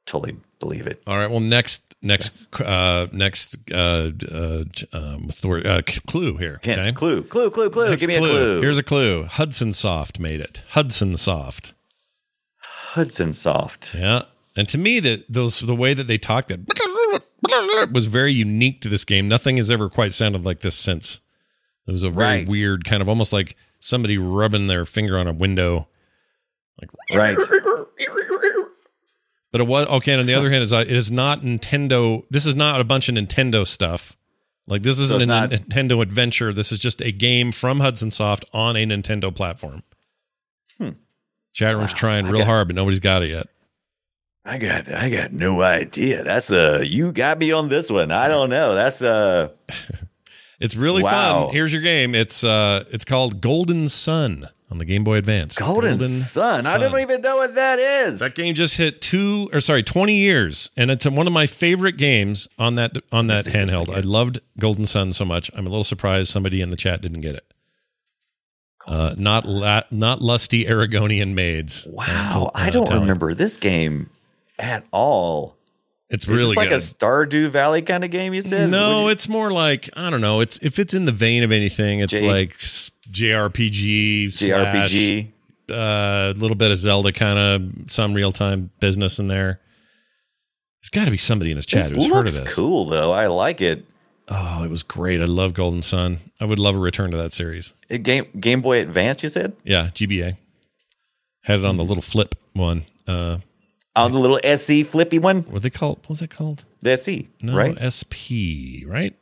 Speaker 3: totally believe it.
Speaker 2: All right. Well, next, next, uh, next, uh, uh, um, what's the word? Uh, clue here.
Speaker 3: Hint,
Speaker 2: Okay.
Speaker 3: clue, clue, clue, clue.
Speaker 2: Next
Speaker 3: Give me a clue.
Speaker 2: Here's a clue. Hudson Soft made it. Hudson Soft.
Speaker 3: Hudson Soft.
Speaker 2: Yeah. And to me, that those the way that they talked that (laughs) was very unique to this game. Nothing has ever quite sounded like this since. It was a very
Speaker 3: Right.
Speaker 2: weird kind of almost like somebody rubbing their finger on a window.
Speaker 3: Like right. (laughs)
Speaker 2: But it was okay. And on the other hand, is uh, it is not Nintendo. This is not a bunch of Nintendo stuff. Like this isn't
Speaker 3: it's
Speaker 2: a
Speaker 3: not-
Speaker 2: Nintendo adventure. This is just a game from Hudson Soft on a Nintendo platform.
Speaker 3: Hmm.
Speaker 2: Chat room's trying real
Speaker 3: got-
Speaker 2: hard, but nobody's got it yet.
Speaker 3: I got I got no idea. That's uh you got me on this one. I don't know. That's uh (laughs)
Speaker 2: It's really
Speaker 3: Wow.
Speaker 2: fun. Here's your game. It's uh, it's called Golden Sun on the Game Boy Advance.
Speaker 3: Golden, Sun. I don't even know what that is.
Speaker 2: That game just hit two or sorry, 20 years, and it's one of my favorite games on that on that handheld. I loved Golden Sun so much. I'm a little surprised somebody in the chat didn't get it. Uh, not la- not lusty Argonian maids.
Speaker 3: wow,
Speaker 2: Uh, to- uh,
Speaker 3: I don't remember this game at all.
Speaker 2: It's
Speaker 3: Is
Speaker 2: really
Speaker 3: like
Speaker 2: good.
Speaker 3: a Stardew Valley kind of game. You said
Speaker 2: no,
Speaker 3: you-
Speaker 2: it's more like I don't know. It's if it's in the vein of anything, it's
Speaker 3: J-
Speaker 2: like JRPG,
Speaker 3: JRPG.
Speaker 2: a uh, little bit of Zelda kind of some real time business in there. There's got to be somebody in this chat
Speaker 3: This
Speaker 2: who's heard of this.
Speaker 3: Cool though. I like it.
Speaker 2: Oh, it was great. I love Golden Sun. I would love a return to that series.
Speaker 3: It Game Game Boy Advance. You said
Speaker 2: Yeah, GBA had it on the little flip one. Uh,
Speaker 3: on the little SC flippy one.
Speaker 2: what they call? What was it called?
Speaker 3: The SC,
Speaker 2: No,
Speaker 3: right?
Speaker 2: SP, right?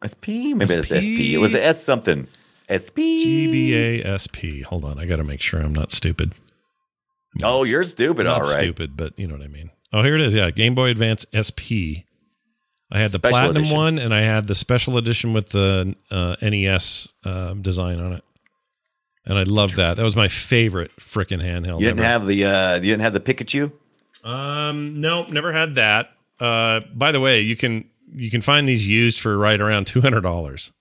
Speaker 3: SP. Maybe it's
Speaker 2: SP.
Speaker 3: SP. It was the S something. SP.
Speaker 2: GBA SP. Hold on, I got to make sure I'm not stupid.
Speaker 3: Oh, you're stupid. all right.
Speaker 2: stupid, but you know what I mean. Oh, here it is. Yeah, Game Boy Advance SP. I had the
Speaker 3: Special
Speaker 2: platinum
Speaker 3: edition.
Speaker 2: one, and I had the special edition with the uh, NES um, design on it, and I loved that. That was my favorite freaking handheld.
Speaker 3: You didn't
Speaker 2: ever.
Speaker 3: have the uh, you didn't have the Pikachu.
Speaker 2: Um, no, never had that. Uh, by the way, you can you can find these used for right around two hundred dollars.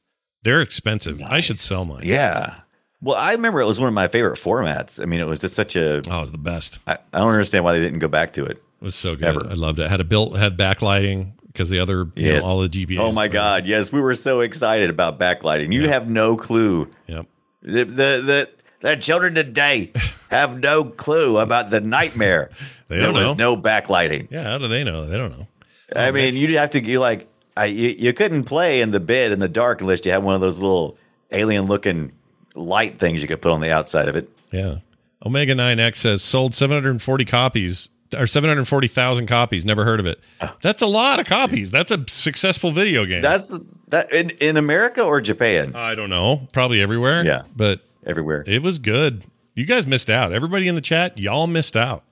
Speaker 2: They're expensive. I should sell mine.
Speaker 3: Yeah. Well, I remember it was one of my favorite formats. I mean, it was just such a.
Speaker 2: Oh, it was the best.
Speaker 3: I, I don't understand why they didn't go back to it.
Speaker 2: It was so good.
Speaker 3: Ever.
Speaker 2: I loved it. Had a built had backlighting because the other you
Speaker 3: Yes.
Speaker 2: know, all the GBAs.
Speaker 3: Oh my
Speaker 2: were-
Speaker 3: God! Yes, we were so excited about backlighting. You have no clue.
Speaker 2: Yep.
Speaker 3: The the the, the children today have no clue about the nightmare. (laughs)
Speaker 2: They don't
Speaker 3: was
Speaker 2: know.
Speaker 3: no backlighting.
Speaker 2: Yeah. How do they know? They don't know.
Speaker 3: I mean, you'd have to you like I you, you couldn't play in the bed in the dark unless you had one of those little alien looking light things you could put on the outside of it.
Speaker 2: Yeah. Omega 9X says sold 740 copies or 740,000 copies. Never heard of it. Ah. That's a lot of copies. That's a successful video game.
Speaker 3: That's that in, in America or Japan?
Speaker 2: I don't know. Probably everywhere.
Speaker 3: Yeah.
Speaker 2: But
Speaker 3: Everywhere.
Speaker 2: it was good. You guys missed out. Everybody in the chat, y'all missed out.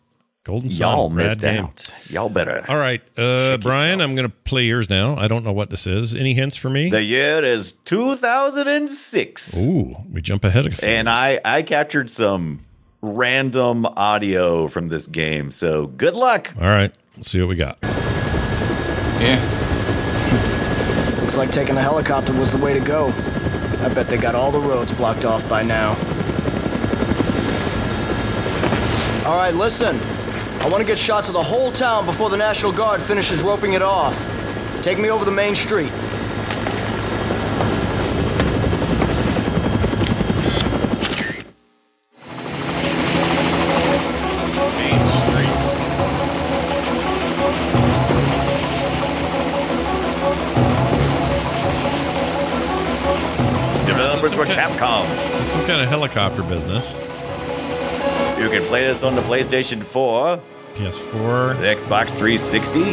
Speaker 2: Golden Sun.
Speaker 3: Y'all missed
Speaker 2: game.
Speaker 3: out. Y'all better.
Speaker 2: All right. Uh, Brian, I'm going to play yours now. I don't know what this is. Any hints for me?
Speaker 3: The year is 2006.
Speaker 2: Ooh, we jump ahead of
Speaker 3: And I, I captured some random audio from this game. So good luck.
Speaker 2: All right. Let's see what we got.
Speaker 9: Yeah. (laughs) Looks like taking a helicopter was the way to go. I bet they got all the roads blocked off by now. All right, listen. I want to get shots of the whole town before the National Guard finishes roping it off. Take me over the main street.
Speaker 2: Some kind of helicopter business.
Speaker 3: You can play this on the PlayStation 4,
Speaker 2: PS4.
Speaker 3: the Xbox 360,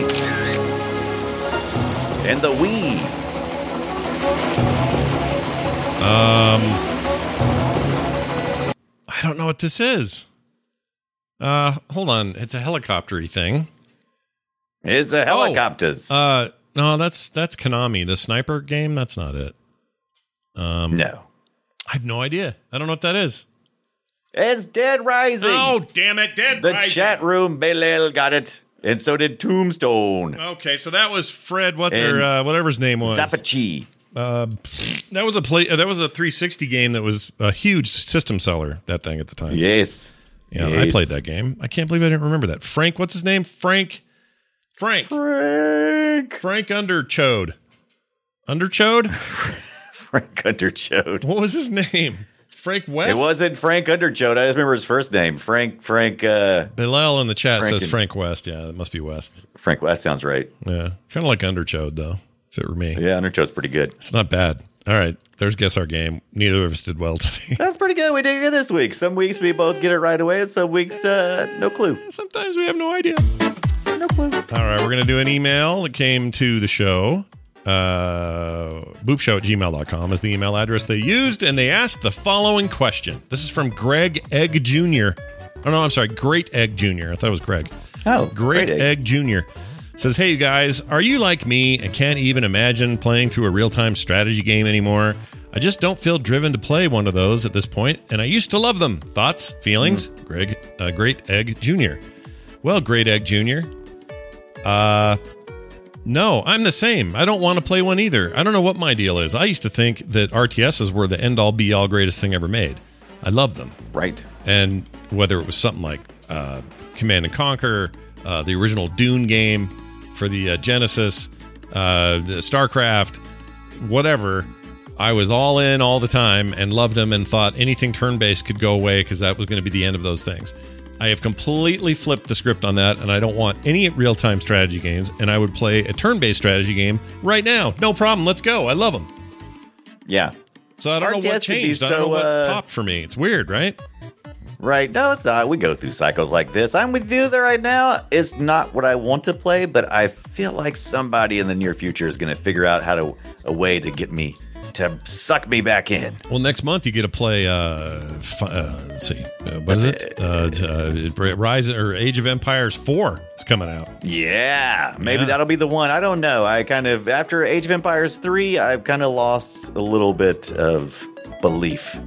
Speaker 3: and the Wii.
Speaker 2: Um, I don't know what this is. Uh, hold on. It's a helicoptery thing.
Speaker 3: It's a helicopters.
Speaker 2: Uh, no, that's that's Konami, the sniper game. That's not it. Um,
Speaker 3: no.
Speaker 2: I have no idea. I don't know what that is.
Speaker 3: It's Dead Rising.
Speaker 2: Oh, damn it, Dead
Speaker 3: the
Speaker 2: Rising.
Speaker 3: chat room, Belel got it. And so did Tombstone.
Speaker 2: Okay, so that was Fred. What their uh, whatever his name was.
Speaker 3: Zapachi.
Speaker 2: Uh, that was a play. That was a 360 game that was a huge system seller. That thing at the time.
Speaker 3: Yes.
Speaker 2: Yeah, I played that game. I can't believe I didn't remember that. Frank, what's his name? Frank Frank.
Speaker 3: Frank.
Speaker 2: Frank Underchode. Underchode? (laughs)
Speaker 3: Frank Underchode.
Speaker 2: What was his name? Frank West?
Speaker 3: It wasn't Frank Underchode. I just remember his first name. Frank Frank uh
Speaker 2: Bilal in the chat
Speaker 3: Frank
Speaker 2: says
Speaker 3: and-
Speaker 2: Frank West. Yeah, it must be West.
Speaker 3: Frank West sounds right.
Speaker 2: Yeah. Kind of like Underchode, though, if it were me.
Speaker 3: Yeah, Underchode's pretty good.
Speaker 2: It's not bad. All right. There's Guess Our Game. Neither of us did well today. (laughs)
Speaker 3: That's pretty good. We did good this week. Some weeks we both get it right away, and some weeks uh no clue.
Speaker 2: Sometimes we have no idea.
Speaker 3: No clue.
Speaker 2: All right, we're going to do an email that came to the show. Uh, boopshow at gmail.com is the email address they used, and they asked the following question. This is from Greg Egg Jr. Oh, no, I'm sorry, Great Egg Jr. I thought it was Greg.
Speaker 3: Oh,
Speaker 2: Great,
Speaker 3: great egg.
Speaker 2: Egg Jr. says, Hey, you guys, are you like me and can't even imagine playing through a real time strategy game anymore? I just don't feel driven to play one of those at this point, and I used to love them. Thoughts, feelings? Greg, uh, Great Egg Jr. Well, Great Egg Jr., uh, no, I'm the same. I don't want to play one either. I don't know what my deal is. I used to think that RTSs were the end all be all greatest thing ever made. I love them.
Speaker 3: Right.
Speaker 2: And whether it was something like uh, Command and Conquer, uh, the original Dune game for the uh, Genesis, uh, the StarCraft, whatever, I was all in all the time and loved them and thought anything turn based could go away because that was going to be the end of those things. I have completely flipped the script on that, and I don't want any real time strategy games. And I would play a turn based strategy game right now. No problem. Let's go. I love them.
Speaker 3: Yeah.
Speaker 2: So I don't know what changed. I don't know what
Speaker 3: uh,
Speaker 2: popped for me. It's weird, right?
Speaker 3: Right. No, it's not. We go through cycles like this. I'm with you there right now. It's not what I want to play, but I feel like somebody in the near future is going to figure out how to a way to get me to suck me back in.
Speaker 2: Well, next month you get to play. Uh, fi- uh, let's see, uh, what is it? Uh, uh, Rise or Age of Empires Four is coming out.
Speaker 3: Yeah, maybe
Speaker 2: Yeah.
Speaker 3: that'll be the one. I don't know. I kind of after Age of Empires 3, I've kind of lost a little bit of belief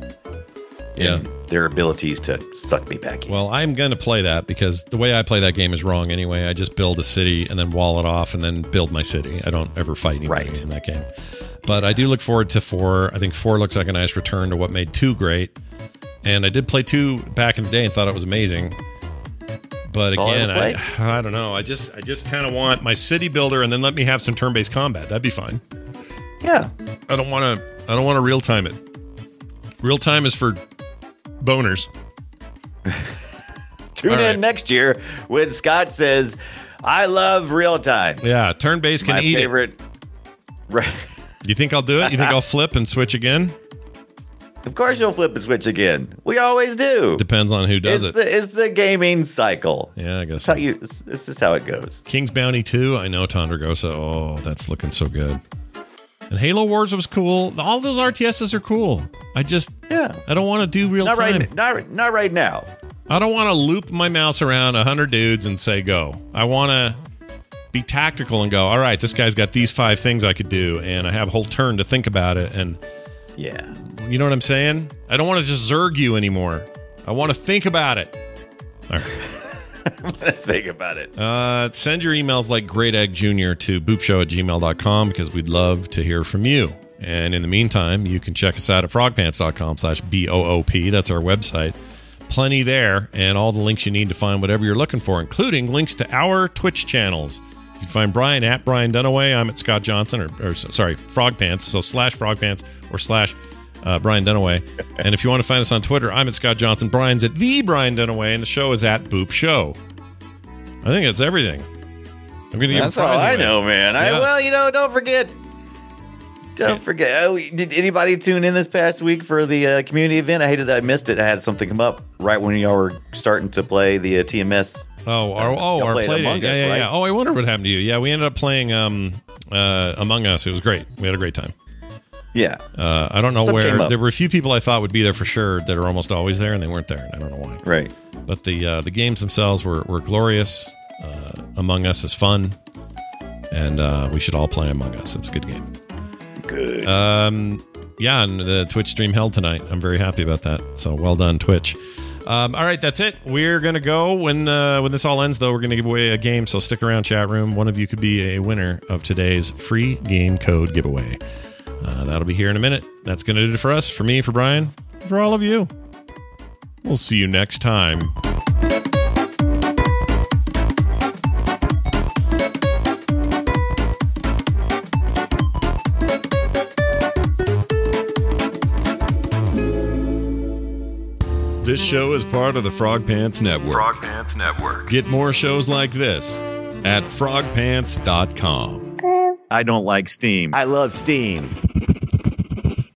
Speaker 2: Yeah.
Speaker 3: in their abilities to suck me back in.
Speaker 2: Well, I'm going to play that because the way I play that game is wrong anyway. I just build a city and then wall it off and then build my city. I don't ever fight anybody
Speaker 3: Right.
Speaker 2: in that game. But I do look forward to four. I think four looks like a nice return to what made two great. And I did play two back in the day and thought it was amazing. But
Speaker 3: That's
Speaker 2: again, I. (sighs) I don't know. I just I just kind of want my city builder and then let me have some turn-based combat. That'd be fine.
Speaker 3: yeah.
Speaker 2: I don't want to. I don't want to real time it. Real time is for boners. (laughs)
Speaker 3: Tune
Speaker 2: All
Speaker 3: in
Speaker 2: right.
Speaker 3: next year when Scott says, "I love real time."
Speaker 2: Yeah, turn based can
Speaker 3: My
Speaker 2: eat
Speaker 3: favorite. (laughs) Right.
Speaker 2: You think I'll do it? You think I'll flip and switch again?
Speaker 3: Of course, you'll flip and switch again. We always do.
Speaker 2: Depends on who does
Speaker 3: it's
Speaker 2: it.
Speaker 3: The, it's the gaming cycle.
Speaker 2: yeah, I guess.
Speaker 3: How you. This, is how it goes.
Speaker 2: King's Bounty 2, I know Tondragosa. Oh, that's looking so good. And Halo Wars was cool. All those RTSs are cool. I just
Speaker 3: Yeah.
Speaker 2: I don't want to do real
Speaker 3: Not
Speaker 2: time.
Speaker 3: right. Not not right now.
Speaker 2: I don't want to loop my mouse around a hundred dudes and say go. I want to be tactical and go. All right, this guy's got these five things I could do, and I have a whole turn to think about it. And
Speaker 3: Yeah.
Speaker 2: you know what I'm saying? I don't want to just zerg you anymore. I want to think about it. All right. (laughs)
Speaker 3: Think about it.
Speaker 2: Uh, send your emails like Great Egg Jr. to boopshow at gmail.com because we'd love to hear from you. And in the meantime, you can check us out at frogpants.com slash B-O-O-P. That's our website. Plenty there and all the links you need to find whatever you're looking for, including links to our Twitch channels. You can find Brian at Brian Dunaway. I'm at Scott Johnson, or, or sorry, Frog Pants. So slash Frog Pants or slash uh, Brian Dunaway. (laughs) and if you want to find us on Twitter, I'm at Scott Johnson. Brian's at the Brian Dunaway, and the show is at Boop Show. I think that's everything. I'm going to give
Speaker 3: That's
Speaker 2: a prize
Speaker 3: all I
Speaker 2: away.
Speaker 3: know, man. I
Speaker 2: Yeah.
Speaker 3: well, you know, don't forget. Don't forget. Oh, did anybody tune in this past week for the uh, community event? I hated that I missed it. I had something come up right when y'all were starting to play the uh, TMS.
Speaker 2: Oh, our, oh, our play date. Yeah, yeah,
Speaker 3: right?
Speaker 2: yeah. Oh, I wonder what happened to you. Yeah, we ended up playing um, uh, Among Us. It was great. We had a great time.
Speaker 3: Yeah.
Speaker 2: Uh, I don't know
Speaker 3: Stuff
Speaker 2: where. There were a few people I thought would be there for sure that are almost always there, and they weren't there. And I don't know why.
Speaker 3: Right.
Speaker 2: But the uh, the games themselves were, were glorious. Uh, Among Us is fun, and uh, we should all play Among Us. It's a good game.
Speaker 3: Good.
Speaker 2: Um, yeah, and the Twitch stream held tonight. I'm very happy about that. So well done, Twitch. Um, all right, that's it. We're gonna go when uh, when this all ends. Though we're gonna give away a game, so stick around, chat room. One of you could be a winner of today's free game code giveaway. Uh, that'll be here in a minute. That's gonna do it for us, for me, for Brian, for all of you. We'll see you next time. This show is part of the Frog Pants Network.
Speaker 10: Frog Pants Network.
Speaker 2: Get more shows like this at frogpants.com.
Speaker 3: I don't like steam. I love steam.